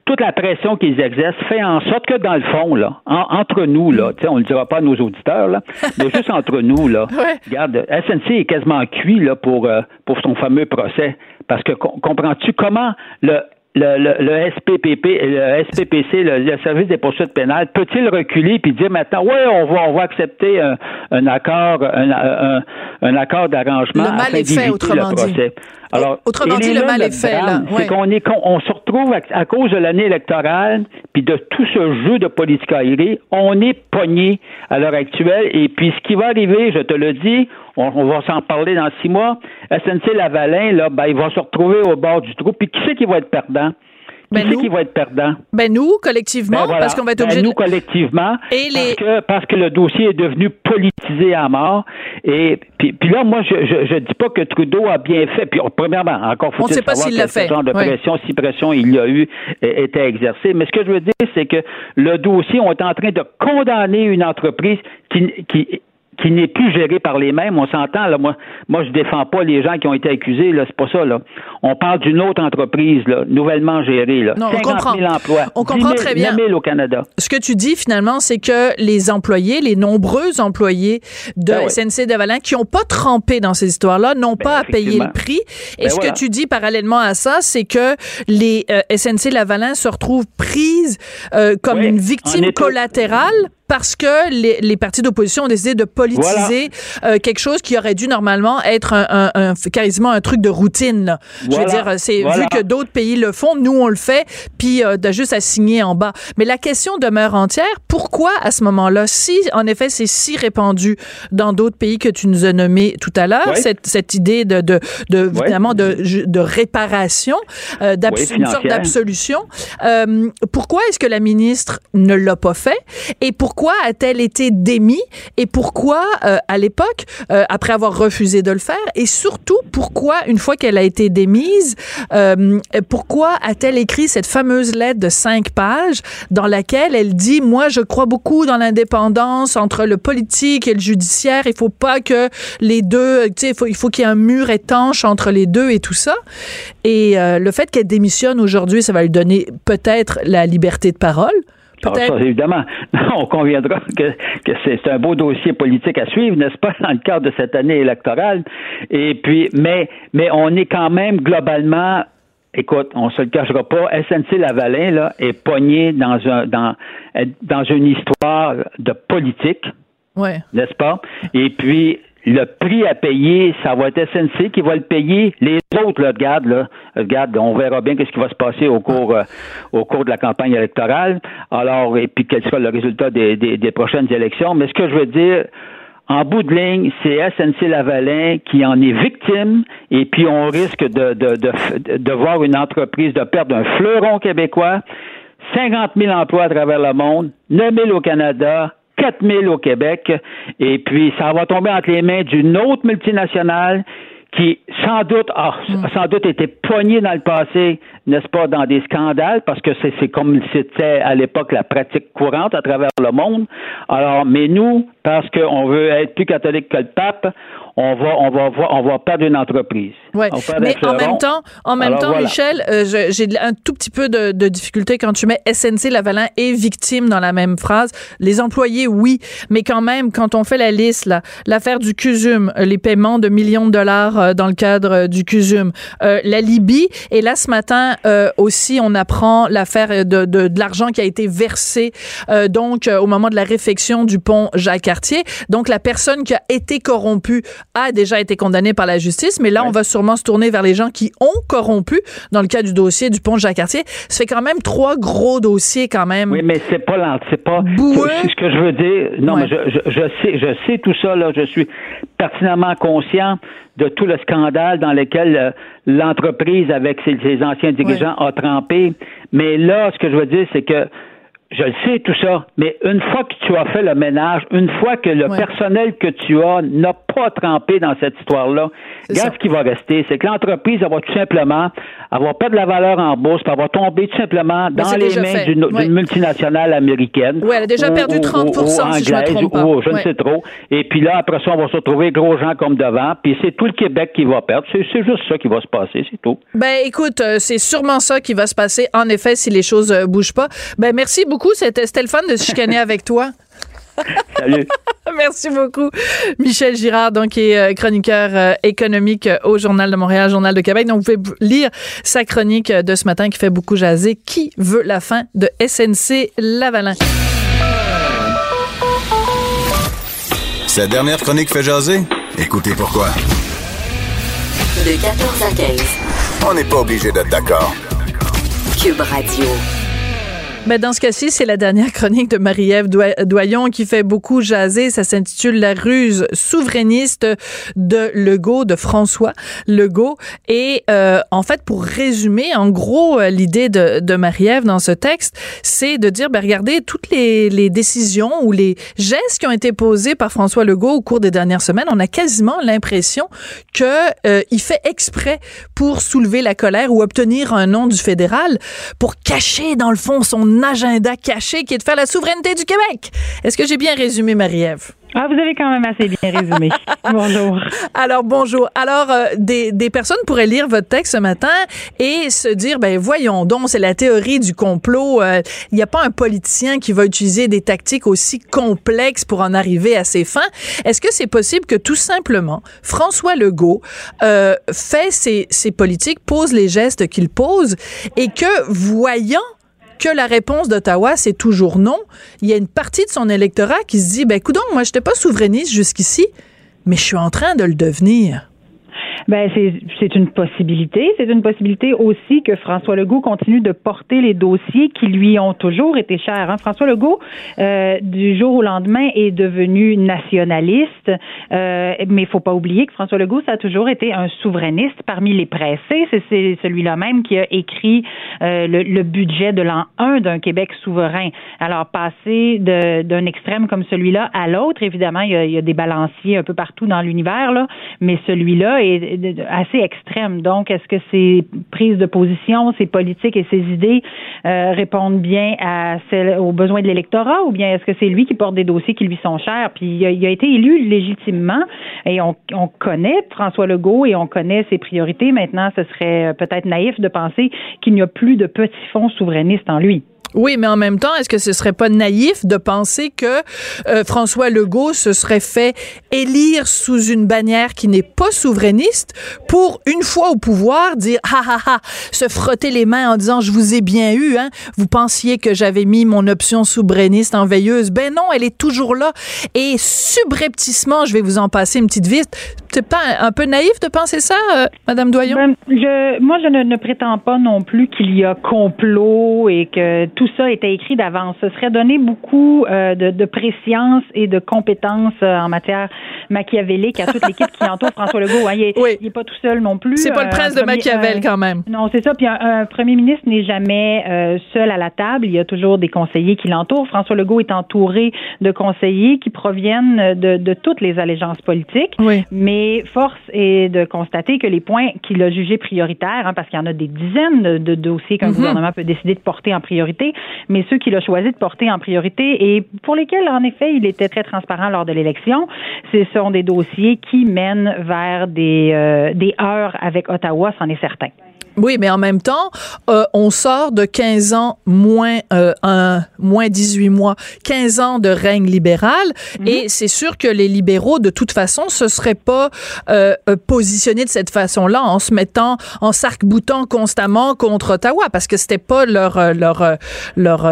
toute la pression qu'ils exercent fait en sorte que, dans le fond, là, entre nous, là, on ne le dira pas à nos auditeurs, là, mais juste entre nous, là, regarde, SNC est quasiment cuit là, pour, euh, pour son fameux procès. Parce que comprends-tu comment le le, le, SPPP, le SPPC, le, service des poursuites pénales, peut-il reculer puis dire maintenant, ouais, on va, on va accepter un, un accord, un, un, accord d'arrangement le mal est fait, autrement dit. Alors, autrement dit, le mal est fait. Là, c'est qu'on est, on se retrouve à, cause de l'année électorale puis de tout ce jeu de politique aérée, on est pogné à l'heure actuelle. Et puis, ce qui va arriver, je te le dis, on, va s'en parler dans six mois. SNC Lavalin, là, ben, il va se retrouver au bord du trou. Puis qui c'est qui va être perdant? Qui ben qui va être perdant? Ben nous, collectivement, ben parce qu'on va être ben obligé nous, collectivement, et les... parce, que, parce que le dossier est devenu politisé à mort. Et puis, puis là, moi, je, je, dis pas que Trudeau a bien fait. Puis, premièrement, encore faut-il savoir pas quel fait. genre de pression, si pression il y a eu, était exercée. Mais ce que je veux dire, c'est que le dossier, on est en train de condamner une entreprise qui, qui qui n'est plus géré par les mêmes. On s'entend, là. Moi, moi, je défends pas les gens qui ont été accusés, là. C'est pas ça, là. On parle d'une autre entreprise, là, nouvellement gérée, là. Non, on comprend. emplois. On comprend très bien. au Canada. Ce que tu dis, finalement, c'est que les employés, les nombreux employés de ben SNC Devalin qui n'ont pas trempé dans ces histoires-là, n'ont ben, pas à payer le prix. Et ben ce que tu dis parallèlement à ça, c'est que les euh, SNC Lavalin se retrouvent prises euh, comme une victime collatérale parce que les, les partis d'opposition ont décidé de politiser euh, quelque chose qui aurait dû normalement être un, un, un quasiment un truc de routine. Là. Je veux dire, c'est vu que d'autres pays le font, nous on le fait, puis euh, juste à signer en bas. Mais la question demeure entière. Pourquoi à ce moment-là, si en effet c'est si répandu dans d'autres pays que tu nous as nommés tout à l'heure, cette, cette idée de, de, de évidemment de, de réparation, euh, une sorte d'absolution, euh, pourquoi est-ce que la ministre ne l'a pas fait? Et pourquoi pourquoi a-t-elle été démise et pourquoi, euh, à l'époque, euh, après avoir refusé de le faire, et surtout, pourquoi, une fois qu'elle a été démise, euh, pourquoi a-t-elle écrit cette fameuse lettre de cinq pages dans laquelle elle dit, moi, je crois beaucoup dans l'indépendance entre le politique et le judiciaire, il faut pas que les deux, tu sais, faut, il faut qu'il y ait un mur étanche entre les deux et tout ça. Et le fait qu'elle démissionne aujourd'hui, ça va lui donner peut-être la liberté de parole. Ah, évidemment, on conviendra que, que c'est un beau dossier politique à suivre, n'est-ce pas, dans le cadre de cette année électorale. Et puis, mais, mais on est quand même globalement Écoute, on se le cachera pas, SNC Lavalin là, est pogné dans un dans dans une histoire de politique, ouais. n'est-ce pas? Et puis le prix à payer, ça va être SNC qui va le payer. Les autres, là, regarde, là, regarde, on verra bien qu'est-ce qui va se passer au cours, euh, au cours de la campagne électorale. Alors, et puis quel sera le résultat des, des, prochaines élections. Mais ce que je veux dire, en bout de ligne, c'est SNC Lavalin qui en est victime et puis on risque de, de, de, de voir une entreprise de perdre un fleuron québécois, 50 000 emplois à travers le monde, 9 000 au Canada, 4 000 au Québec. Et puis, ça va tomber entre les mains d'une autre multinationale qui sans doute a mm. sans doute été poignée dans le passé, n'est-ce pas, dans des scandales, parce que c'est comme c'était à l'époque la pratique courante à travers le monde. Alors, mais nous, parce qu'on veut être plus catholique que le pape, on va, on va, on va perdre une entreprise. Ouais. Mais en même temps, en même Alors, temps, voilà. Michel, euh, j'ai un tout petit peu de, de difficulté quand tu mets SNC Lavalin et victime dans la même phrase. Les employés, oui, mais quand même, quand on fait la liste, là, l'affaire du CUSUM, euh, les paiements de millions de dollars euh, dans le cadre du CUSUM, euh, la Libye, et là ce matin euh, aussi, on apprend l'affaire de, de, de l'argent qui a été versé euh, donc au moment de la réfection du pont Jacques Cartier. Donc la personne qui a été corrompue a déjà été condamnée par la justice, mais là on va sûrement se tourner vers les gens qui ont corrompu dans le cas du dossier du pont Jacques Cartier. Ça fait quand même trois gros dossiers quand même. Oui, mais c'est pas l'ent- c'est pas c'est ce que je veux dire. Non, Ouais. mais je, je, je sais, je sais tout ça là. Je suis pertinemment conscient de tout le scandale dans lequel euh, l'entreprise avec ses, ses anciens dirigeants a trempé. Mais là, ce que je veux dire, c'est que je le sais tout ça, mais une fois que tu as fait le ménage, une fois que le Ouais. personnel que tu as n'a pas trempé dans cette histoire-là, regarde ce qui va rester, c'est que l'entreprise va tout simplement avoir pas de la valeur en bourse, puis elle va tomber tout simplement dans les mains d'une Ouais. multinationale américaine. Ouais, elle a déjà ou- perdu ou- 30%, ou si je me trompe pas. ou je ne sais trop. Et puis là, après ça, on va se retrouver gros gens comme devant, puis c'est tout le Québec qui va perdre. C'est c'est juste ça qui va se passer, c'est tout. Ben écoute, euh, c'est sûrement ça qui va se passer en effet si les choses euh, bougent pas. Ben merci beaucoup, c'était c'était le fun de se chicaner avec toi. Salut. Merci beaucoup. Michel Girard, donc, qui est euh, chroniqueur euh, économique euh, au Journal de Montréal, Journal de Québec. Donc, vous pouvez lire sa chronique de ce matin qui fait beaucoup jaser. Qui veut la fin de SNC Lavalin? Cette dernière chronique fait jaser? Écoutez pourquoi. De 14 à 15. On n'est pas obligé d'être d'accord. Cube Radio. Ben, dans ce cas-ci, c'est la dernière chronique de Marie-Ève Doyon qui fait beaucoup jaser. Ça s'intitule La ruse souverainiste de Legault, de François Legault. Et euh, en fait, pour résumer, en gros, euh, l'idée de, de Marie-Ève dans ce texte, c'est de dire, ben, regardez, toutes les, décisions ou les gestes qui ont été posés par François Legault au cours des dernières semaines, on a quasiment l'impression que euh, fait exprès pour soulever la colère ou obtenir un nom du fédéral pour cacher, dans le fond, son agenda caché qui est de faire la souveraineté du Québec. Est-ce que j'ai bien résumé, Marie-Ève? Ah, vous avez quand même assez bien résumé. Bonjour. Alors, bonjour. Alors, euh, des, des personnes pourraient lire votre texte ce matin et se dire, ben voyons donc, c'est la théorie du complot. Euh, Il n'y a pas un politicien qui va utiliser des tactiques aussi complexes pour en arriver à ses fins. Est-ce que c'est possible que tout simplement, François Legault euh, fait ses, ses politiques, pose les gestes qu'il pose et que, voyant que la réponse d'Ottawa, c'est toujours non, il y a une partie de son électorat qui se dit, ben, coudonc, moi, je n'étais pas souverainiste jusqu'ici, mais je suis en train de le devenir. Ben, c'est une possibilité. C'est une possibilité aussi que François Legault continue de porter les dossiers qui lui ont toujours été chers. hein. François Legault, euh, du jour au lendemain, est devenu nationaliste, euh, mais il faut pas oublier que François Legault, ça a toujours été un souverainiste parmi les pressés. C'est- celui-là même qui a écrit euh, le, le budget de l'an 1 d'un Québec souverain. Alors, passer d'un extrême comme celui-là à l'autre, évidemment, il y, a, il y a des balanciers un peu partout dans l'univers, là, mais celui-là est assez extrême. Donc, est-ce que ses prises de position, ses politiques et ses idées euh, répondent bien à celles, aux besoins de l'électorat ou bien est-ce que c'est lui qui porte des dossiers qui lui sont chers? Puis il a, été élu légitimement et on, on connaît François Legault et on connaît ses priorités. Maintenant, ce serait peut-être naïf de penser qu'il n'y a plus de petits fonds souverainistes en lui. Oui, mais en même temps, est-ce que ce serait pas naïf de penser que euh, François Legault se serait fait élire sous une bannière qui n'est pas souverainiste pour, une fois au pouvoir, dire ha ha ha, se frotter les mains en disant je vous ai bien eu, hein? Vous pensiez que j'avais mis mon option souverainiste en veilleuse. Ben non, elle est toujours là. Et subrepticement, je vais vous en passer une petite viste. C'est pas un, peu naïf de penser ça, euh, Madame Doyon? Ben, je, moi, je ne, ne prétends pas non plus qu'il y a complot et que tout ça était écrit d'avance. Ce serait donner beaucoup euh, de, de préscience et de compétences euh, en matière machiavélique à toute l'équipe qui entoure François Legault. hein. Il est, Oui. il est pas tout seul non plus. C'est pas le Euh, prince de premier- Machiavel quand même. non, c'est ça. Puis un, un premier ministre n'est jamais seul à la table. Il y a toujours des conseillers qui l'entourent. François Legault est entouré de conseillers qui proviennent de, de toutes les allégeances politiques. Oui. Mais Mais force est de constater que les points qu'il a jugés prioritaires, hein, parce qu'il y en a des dizaines de, de dossiers qu'un Mhm. gouvernement peut décider de porter en priorité, mais ceux qu'il a choisi de porter en priorité et pour lesquels, en effet, il était très transparent lors de l'élection, ce sont des dossiers qui mènent vers des, euh, des heures avec Ottawa, c'en est certain. Oui, mais en même temps, euh, on sort de 15 ans moins euh, un moins 18 mois, 15 ans de règne libéral et c'est sûr que les libéraux de toute façon se seraient pas euh, euh, positionnés de cette façon-là en se mettant en s'arc-boutant constamment contre Ottawa parce que c'était pas leur euh, leur euh, leur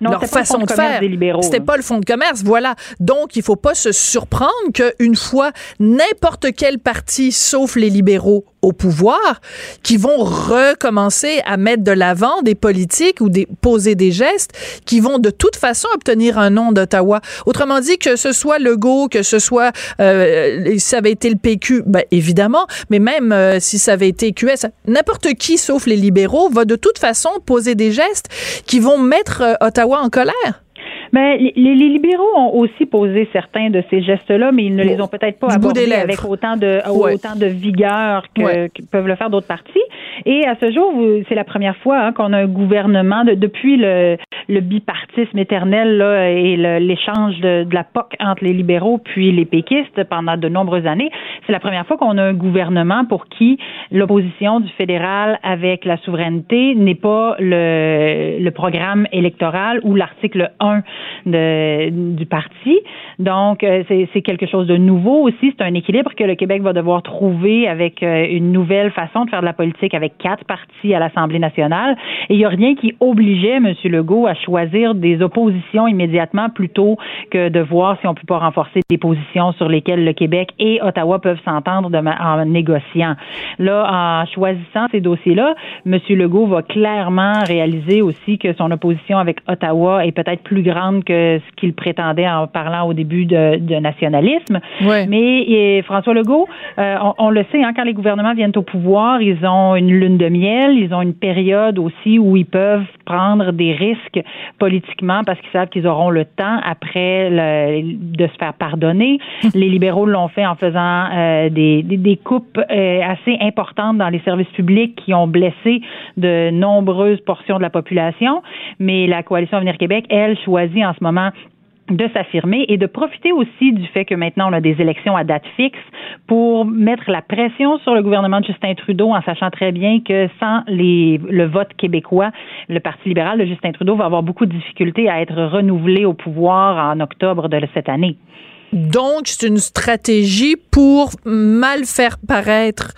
Non, leur c'était pas le façon de de commerce faire. C'était hein. pas le fonds de commerce, voilà. Donc il faut pas se surprendre qu'une fois n'importe quel parti sauf les libéraux au pouvoir qui vont recommencer à mettre de l'avant des politiques ou des poser des gestes qui vont de toute façon obtenir un nom d'Ottawa. Autrement dit, que ce soit Legault, que ce soit euh, ça avait été le PQ, ben évidemment, mais même euh, si ça avait été QS, n'importe qui sauf les libéraux va de toute façon poser des gestes qui vont mettre euh, Ottawa en colère. Mais les, les libéraux ont aussi posé certains de ces gestes-là, mais ils ne les ont peut-être pas abordés avec autant de Ouais. autant de vigueur que, Ouais. que peuvent le faire d'autres partis. Et à ce jour, c'est la première fois hein, qu'on a un gouvernement de- depuis le, le bipartisme éternel là, et l'échange de, de la POC entre les libéraux puis les péquistes pendant de nombreuses années. C'est la première fois qu'on a un gouvernement pour qui l'opposition du fédéral avec la souveraineté n'est pas le, le programme électoral ou l'article 1 de, du parti. Donc, euh, c'est quelque chose de nouveau aussi. C'est un équilibre que le Québec va devoir trouver avec euh, une nouvelle façon de faire de la politique avec quatre partis à l'Assemblée nationale. Et il n'y a rien qui obligeait M. Legault à choisir des oppositions immédiatement plutôt que de voir si on peut pas renforcer des positions sur lesquelles le Québec et Ottawa peuvent s'entendre en négociant. Là, en choisissant ces dossiers-là, M. Legault va clairement réaliser aussi que son opposition avec Ottawa est peut-être plus grande que ce qu'il prétendait en parlant au début de, de nationalisme. Ouais. Mais et François Legault, euh, on, on le sait, hein, quand les gouvernements viennent au pouvoir, ils ont une lune de miel, ils ont une période aussi où ils peuvent prendre des risques politiquement parce qu'ils savent qu'ils auront le temps après le- de se faire pardonner. Les libéraux l'ont fait en faisant euh, des, des, des coupes euh, assez importantes dans les services publics qui ont blessé de nombreuses portions de la population. Mais la coalition Avenir Québec, elle, choisit en ce moment de s'affirmer et de profiter aussi du fait que maintenant on a des élections à date fixe pour mettre la pression sur le gouvernement de Justin Trudeau en sachant très bien que sans le vote québécois, le Parti libéral de Justin Trudeau va avoir beaucoup de difficultés à être renouvelé au pouvoir en octobre de cette année. Donc, c'est une stratégie pour mal faire paraître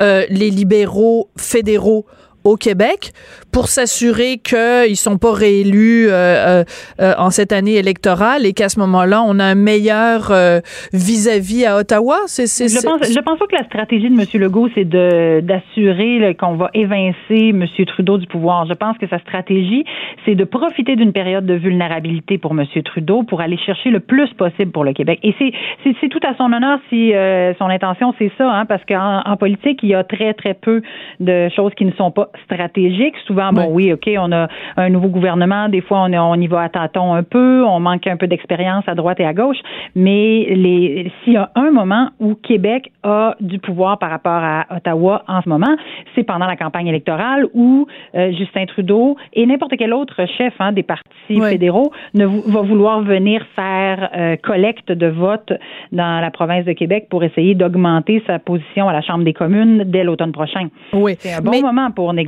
euh, les libéraux fédéraux au Québec pour s'assurer qu'ils sont pas réélus euh, euh, euh, en cette année électorale et qu'à ce moment-là, on a un meilleur euh, vis-à-vis à Ottawa? C'est, Je pense, je pense pas que la stratégie de M. Legault, c'est de d'assurer qu'on va évincer M. Trudeau du pouvoir. Je pense que sa stratégie, c'est de profiter d'une période de vulnérabilité pour M. Trudeau pour aller chercher le plus possible pour le Québec. Et c'est tout à son honneur si euh, son intention c'est ça, hein, parce qu'en en politique, il y a très très peu de choses qui ne sont pas stratégiques. Souvent, bon, oui, ok, on a un nouveau gouvernement. Des fois, on, est- on y va à tâtons un peu, on manque un peu d'expérience à droite et à gauche. Mais les, s'il y a un moment où Québec a du pouvoir par rapport à Ottawa en ce moment, c'est pendant la campagne électorale où euh, Justin Trudeau et n'importe quel autre chef hein, des partis fédéraux ne va vouloir venir faire euh, collecte de votes dans la province de Québec pour essayer d'augmenter sa position à la Chambre des communes dès l'automne prochain. oui. C'est un bon Mais- moment pour négocier.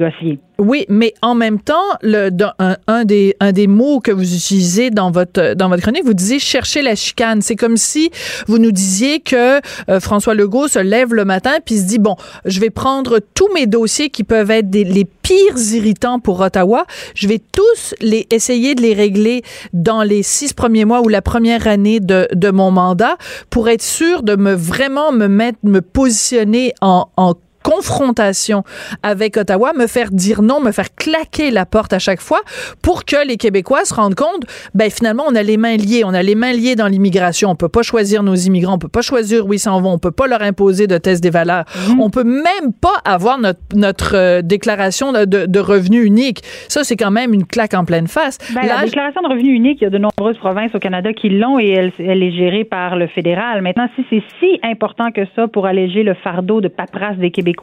Oui, mais en même temps, un, des, mots que vous utilisez dans votre, dans chronique, vous disiez chercher la chicane. C'est comme si vous nous disiez que euh, François Legault se lève le matin puis se dit, bon, je vais prendre tous mes dossiers qui peuvent être les pires irritants pour Ottawa. Je vais tous les essayer de les régler dans les six premiers mois ou la première année de, de mon mandat pour être sûr de me vraiment me mettre, me positionner en, en confrontation avec Ottawa, me faire dire non, me faire claquer la porte à chaque fois pour que les Québécois se rendent compte, ben finalement, on a les mains liées. On a les mains liées dans l'immigration. On peut pas choisir nos immigrants. On peut pas choisir où ils s'en vont. On peut pas leur imposer de tests des valeurs. Mhm. On peut même pas avoir notre, notre euh, déclaration de, de, de revenu unique. Ça, c'est quand même une claque en pleine face. Ben, Là, la déclaration de revenu unique, il y a de nombreuses provinces au Canada qui l'ont et elle, elle est gérée par le fédéral. Maintenant, si c'est si important que ça pour alléger le fardeau de paperasse des Québécois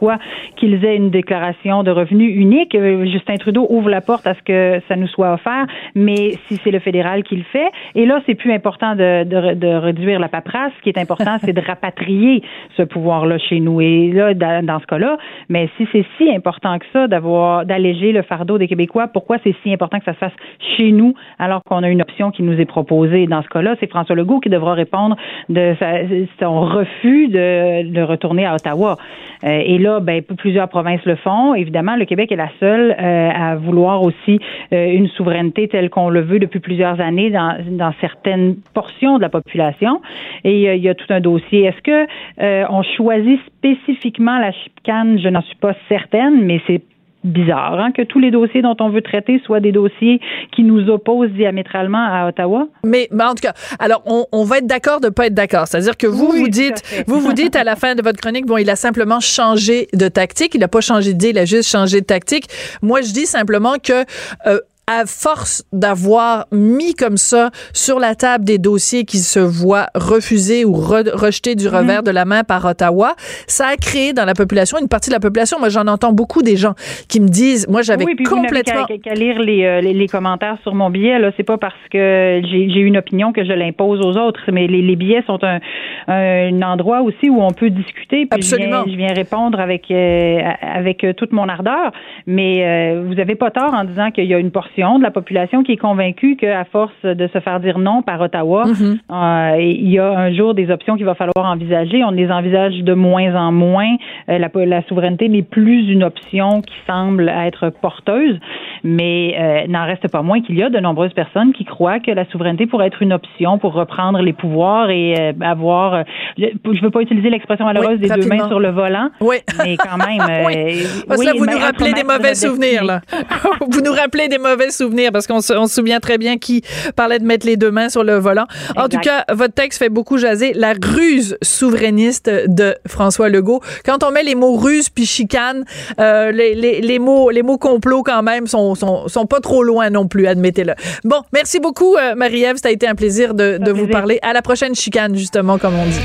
qu'ils aient une déclaration de revenu unique, euh, Justin Trudeau ouvre la porte à ce que ça nous soit offert, mais si c'est le fédéral qui le fait, et là, c'est plus important de, de, de réduire la paperasse. Ce qui est important, c'est de rapatrier ce pouvoir-là chez nous. Et là, dans, dans ce cas-là, mais si c'est si important que ça d'avoir d'alléger le fardeau des Québécois, pourquoi c'est si important que ça se fasse chez nous alors qu'on a une option qui nous est proposée? Dans ce cas-là, c'est François Legault qui devra répondre de sa, son refus de, de retourner à Ottawa. Euh, et là, ben, plusieurs provinces le font. Évidemment, le Québec est la seule euh, à vouloir aussi euh, une souveraineté telle qu'on le veut depuis plusieurs années dans, dans certaines portions de la population. Et euh, il y a tout un dossier. Est-ce que euh, on choisit spécifiquement la chicane? Je n'en suis pas certaine, mais c'est bizarre hein, que tous les dossiers dont on veut traiter soient des dossiers qui nous opposent diamétralement à Ottawa. Mais, mais en tout cas, alors on, on va être d'accord de pas être d'accord. C'est-à-dire que vous Oui, vous dites, vous vous dites à la fin de votre chronique, bon, il a simplement changé de tactique. Il n'a pas changé d'idée, il a juste changé de tactique. Moi, je dis simplement que euh, à force d'avoir mis comme ça sur la table des dossiers qui se voient refusés ou re- rejetés du revers de la main par Ottawa, ça a créé dans la population une partie de la population. Moi, j'en entends beaucoup des gens qui me disent, moi, j'avais oui, puis vous complètement qu'à lire les, euh, les, les commentaires sur mon billet. Là, c'est pas parce que j'ai une opinion que je l'impose aux autres, mais les, les billets sont un, un endroit aussi où on peut discuter. Puis je Absolument. viens, je viens répondre avec euh, avec toute mon ardeur. Mais euh, vous avez pas tort en disant qu'il y a une portion de la population qui est convaincue qu'à force de se faire dire non par Ottawa, Mm-hmm. euh, il y a un jour des options qu'il va falloir envisager. On les envisage de moins en moins. Euh, la, la souveraineté n'est plus une option qui semble être porteuse, mais euh, n'en reste pas moins qu'il y a de nombreuses personnes qui croient que la souveraineté pourrait être une option pour reprendre les pouvoirs et euh, avoir. je ne veux pas utiliser l'expression malheureuse Oui, des deux rapidement. mains sur le volant, Oui. mais quand même. Oui. Parce que oui, là, vous nous rappelez des de mauvais souvenirs, là. vous nous rappelez des mauvais souvenirs parce qu'on se, on se souvient très bien qui parlait de mettre les deux mains sur le volant. En tout cas, votre texte fait beaucoup jaser la ruse souverainiste de François Legault. Quand on met les mots ruse puis chicane, euh, les, les, les mots les mots complot quand même sont, sont, sont pas trop loin non plus, admettez-le. Bon, merci beaucoup, euh, Marie-Ève. Ça a été un plaisir de, de vous plaisir. parler. À la prochaine chicane, justement, comme on dit.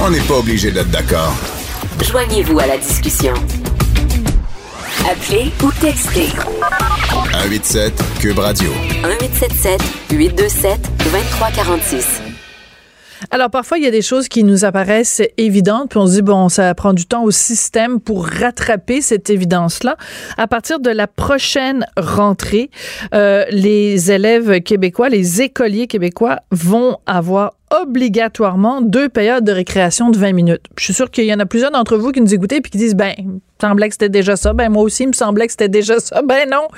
On n'est pas obligé d'être d'accord. Joignez-vous à la discussion. Appelez ou textez 187 Cube Radio. 1877 827 2346. Alors parfois il y a des choses qui nous apparaissent évidentes puis on se dit bon ça prend du temps au système pour rattraper cette évidence là. À partir de la prochaine rentrée, euh, les élèves québécois, les écoliers québécois vont avoir obligatoirement deux périodes de récréation de 20 minutes. Je suis sûre qu'il y en a plusieurs d'entre vous qui nous écoutaient puis qui disent ben, semblait que c'était déjà ça. Ben moi aussi, il me semblait que c'était déjà ça. Ben non.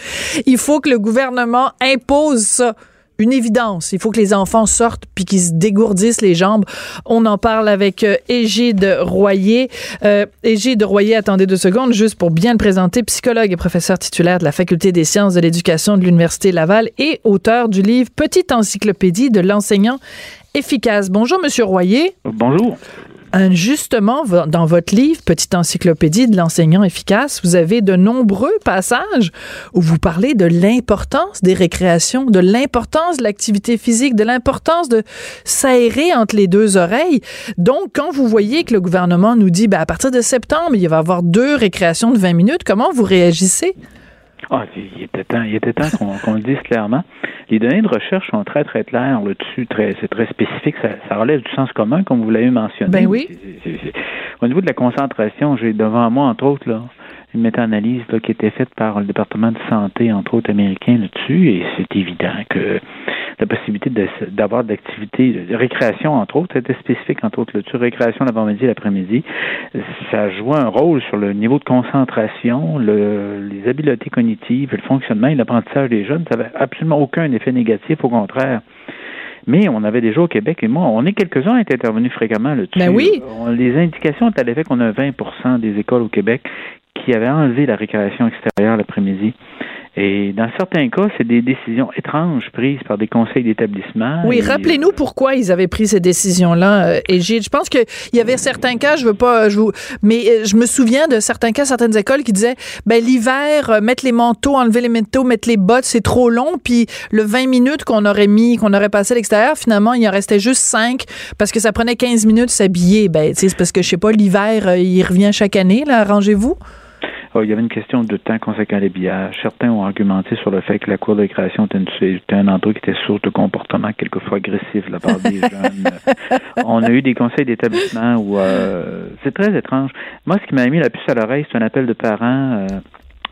Il faut que le gouvernement impose ça une évidence. Il faut que les enfants sortent puis qu'ils se dégourdissent les jambes. On en parle avec euh, Égide Royer. Euh, Égide Royer, attendez deux secondes, juste pour bien le présenter, psychologue et professeur titulaire de la Faculté des sciences de l'éducation de l'Université Laval et auteur du livre Petite encyclopédie de l'enseignant efficace. Bonjour, Monsieur Royer. Bonjour. Euh, Justement, dans votre livre, Petite encyclopédie de l'enseignant efficace, vous avez de nombreux passages où vous parlez de l'importance des récréations, de l'importance de l'activité physique, de l'importance de s'aérer entre les deux oreilles. Donc, quand vous voyez que le gouvernement nous dit, ben, à partir de septembre, il va y avoir deux récréations de 20 minutes, comment vous réagissez? Ah, il était temps, il était temps qu'on le dise clairement. Les données de recherche sont très, très claires là-dessus. Très, c'est très spécifique. Ça, ça relève du sens commun, comme vous l'avez mentionné. Ben oui. Au niveau de la concentration, j'ai devant moi, entre autres, là, une méta-analyse qui été faite par le département de santé, entre autres américain, là-dessus, et c'est évident que la possibilité de- d'avoir de l'activité de récréation, entre autres, c'était spécifique, entre autres, là-dessus, récréation l'avant-midi et l'après-midi, ça joue un rôle sur le niveau de concentration, le, les habiletés cognitives, le fonctionnement et l'apprentissage des jeunes. Ça n'avait absolument aucun effet négatif, au contraire. Mais on avait déjà au Québec, et moi, on est quelques-uns à être intervenus fréquemment là-dessus. Ben oui. Les indications étaient à l'effet qu'on a 20% des écoles au Québec qui avaient enlevé la récréation extérieure l'après-midi. Et dans certains cas, c'est des décisions étranges prises par des conseils d'établissement. Oui, Et- rappelez-nous pourquoi ils avaient pris ces décisions-là, euh, Égide. Je pense qu'il y avait certains cas, je veux pas, je vous, mais euh, je me souviens de certains cas, certaines écoles qui disaient, ben l'hiver, euh, mettre les manteaux, enlever les manteaux, mettre les bottes, c'est trop long, puis le 20 minutes qu'on aurait mis, qu'on aurait passé à l'extérieur, finalement, il en restait juste 5 parce que ça prenait 15 minutes s'habiller. Ben, tu sais, c'est parce que je sais pas, l'hiver, euh, il revient chaque année, là, arrangez-vous. Oh, il y avait une question de temps conséquent à l'habillage. Certains ont argumenté sur le fait que la cour de récréation était, une- était un endroit qui était source de comportement quelquefois agressif de la part des jeunes. On a eu des conseils d'établissement où euh, c'est très étrange. Moi, ce qui m'a mis la puce à l'oreille, c'est un appel de parents euh,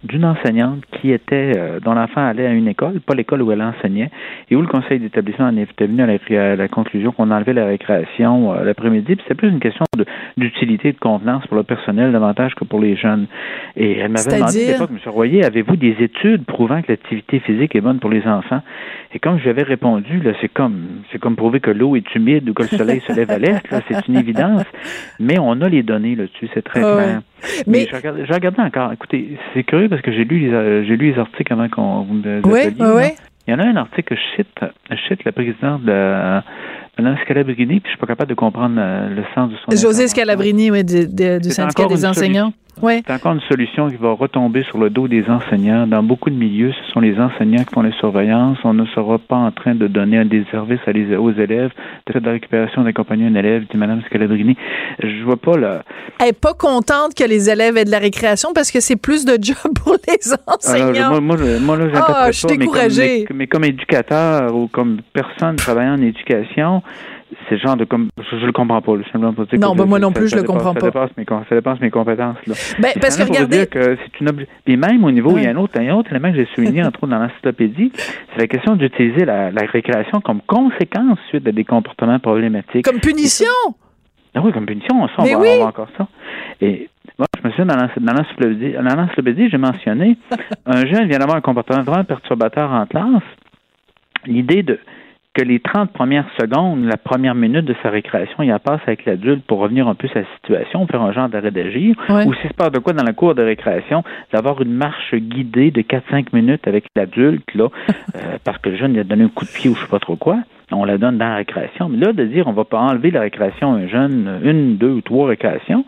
d'une enseignante qui était euh, dont l'enfant allait à une école, pas l'école où elle enseignait, et où le conseil d'établissement en était venu à la, à la conclusion qu'on enlevait la récréation euh, l'après-midi. Puis c'est plus une question de- d'utilité et de convenance pour le personnel davantage que pour les jeunes. Et elle m'avait demandé à l'époque, M. Royer, avez-vous des études prouvant que l'activité physique est bonne pour les enfants? Et comme j'avais répondu, là, c'est comme c'est comme prouver que l'eau est humide ou que le soleil se lève à l'est, là, c'est une évidence. Mais on a les données là-dessus, c'est très clair. Mais- Mais je regardais, je regardais encore. Écoutez, c'est curieux parce que j'ai lu les j'ai lu les articles avant qu'on vous me Oui, appeliez, oui. Il y en a un article que je cite, je cite la présidente de Mme Scalabrini, puis je suis pas capable de comprendre euh, le sens de son José. Scalabrini, oui, du syndicat des enseignants. C'est encore une solution qui va retomber sur le dos des enseignants. Dans beaucoup de milieux, ce sont les enseignants qui font les surveillances. On ne sera pas en train de donner des services à les- aux élèves, de faire de la récupération d'accompagner un élève, dit Mme Scalabrini. Je vois pas là. Elle est pas contente que les élèves aient de la récréation parce que c'est plus de job pour les enseignants. Alors, moi, moi, moi, là, Ah, j'interprète je suis pas, mais comme- découragée. Mais, mais comme éducateur ou comme personne travaillant en éducation, c'est le genre de comme je, je le comprends pas. dire Non, que ben, moi non ça- plus, je ça le dépasse- comprends ça pas. Dépasse mes, com- ça dépasse mes compétences. Là. Ben, parce que regardez- que c'est une obli- Puis même au niveau, il y a un autre, un autre élément que j'ai souligné entre autres dans l'encyclopédie, c'est la question d'utiliser la, la récréation comme conséquence suite à des comportements problématiques. Comme punition. Ah oui, comme punition, on, Mais va, oui. on va encore ça. Et moi, je me souviens, dans l'encyclopédie, j'ai mentionné un jeune vient d'avoir un comportement vraiment perturbateur en classe. L'idée de que les 30 premières secondes, la première minute de sa récréation, il la passe avec l'adulte pour revenir un peu à sa situation, faire un genre d'arrêt d'agir, Ouais. ou s'il se passe de quoi dans la cour de récréation, d'avoir une marche guidée de 4-5 minutes avec l'adulte, là, euh, parce que le jeune il a donné un coup de pied ou je sais pas trop quoi, on la donne dans la récréation. Mais là, de dire on va pas enlever la récréation à un jeune, une, deux ou trois récréations,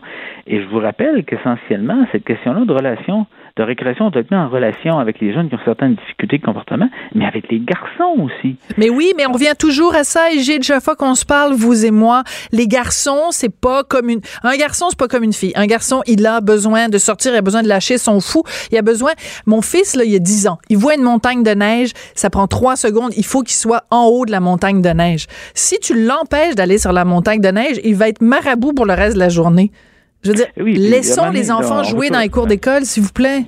et je vous rappelle qu'essentiellement, cette question-là de relation, de récréation doit être mise en relation avec les jeunes qui ont certaines difficultés de comportement, mais avec les garçons aussi. Mais oui, mais on revient toujours à ça, et j'ai déjà fois qu'on se parle, vous et moi, les garçons, c'est pas comme une, un garçon, c'est pas comme une fille. Un garçon, il a besoin de sortir, il a besoin de lâcher son fou, il a besoin, mon fils, là, il a 10 ans, il voit une montagne de neige, ça prend trois secondes, il faut qu'il soit en haut de la montagne de neige. Si tu l'empêches d'aller sur la montagne de neige, il va être marabout pour le reste de la journée. Je veux dire, Oui, un laissons les enfants là, jouer dans les cours d'école, s'il vous plaît.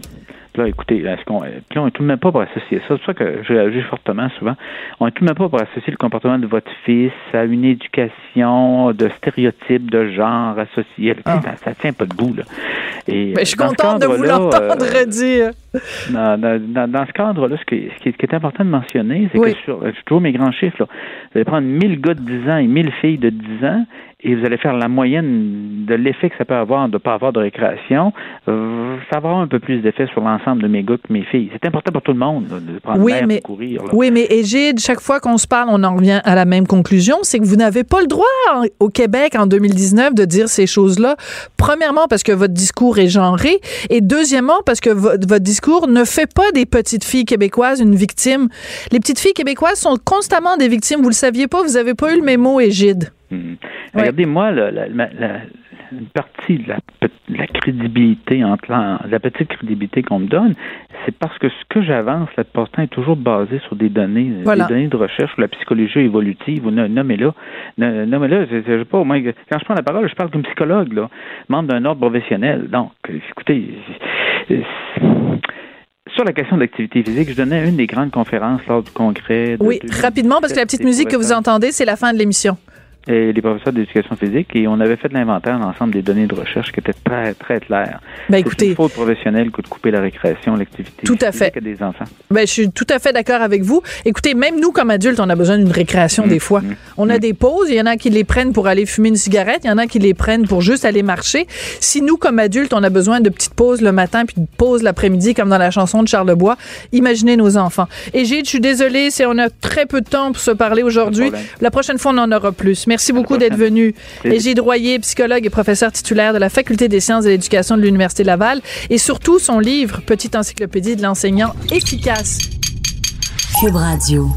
Là, écoutez, là, est-ce qu'on, euh, puis on est tout de même pas pour associer ça. C'est pour ça que je réagis fortement souvent. On est tout de même pas pour associer le comportement de votre fils à une éducation de stéréotypes de genre associés. Ça, ça tient pas debout, là. Et, Mais Ben, je suis ce contente de vous l'entendre euh, dire. Dans, dans, dans- ce cadre-là, ce qui, ce qui est, important de mentionner, c'est Oui. que sur, trouve mes grands chiffres, là, vous allez prendre 1000 gars de 10 ans et 1000 filles de 10 ans, et vous allez faire la moyenne de l'effet que ça peut avoir de ne pas avoir de récréation, euh, ça va avoir un peu plus d'effet sur l'ensemble de mes gars que mes filles. C'est important pour tout le monde là, de prendre Oui, l'air, mais- de courir. là. Oui, mais Égide, chaque fois qu'on se parle, on en revient à la même conclusion, c'est que vous n'avez pas le droit au Québec en 2019 de dire ces choses-là. Premièrement, parce que votre discours est genré, et deuxièmement, parce que vo- votre discours ne fait pas des petites filles québécoises une victime. Les petites filles québécoises sont constamment des victimes. Vous le saviez pas, vous avez pas eu le mémo, Égide. Mhm. Regardez, moi, la, la- la- une partie de la, de la crédibilité, entre la, petite crédibilité qu'on me donne, c'est parce que ce que j'avance, là, pourtant, est toujours basé sur des données, Voilà. des données de recherche sur la psychologie évolutive. Ou no- Nommez-là. No- Nommez-là, je, je sais pas, moi, quand je prends la parole, je parle comme psychologue, là, membre d'un ordre professionnel. Donc, écoutez, sur la question de l'activité physique, je donnais une des grandes conférences lors du congrès. de Oui, 2017 rapidement, parce que la petite musique que vous entendez, c'est la fin de l'émission. Et les professeurs d'éducation physique et on avait fait l'inventaire d'ensemble des données de recherche qui étaient très, très claires. Ben, écoutez. C'est une faute professionnelle que de couper la récréation, l'activité. Tout à fait. des enfants. Ben, je suis tout à fait d'accord avec vous. Écoutez, même nous, comme adultes, on a besoin d'une récréation des fois. On a des pauses. Il y en a qui les prennent pour aller fumer une cigarette. Il y en a qui les prennent pour juste aller marcher. Si nous, comme adultes, on a besoin de petites pauses le matin puis de pauses l'après-midi, comme dans la chanson de Charles Bois, imaginez nos enfants. Et Gilles, je suis désolée, c'est on a très peu de temps pour se parler aujourd'hui. La prochaine fois, on en aura plus. Merci beaucoup d'être venu. Gilles Royer, psychologue et professeur titulaire de la Faculté des sciences et de l'éducation de l'Université Laval. Et surtout, son livre, Petite encyclopédie de l'enseignant efficace. Cube Radio.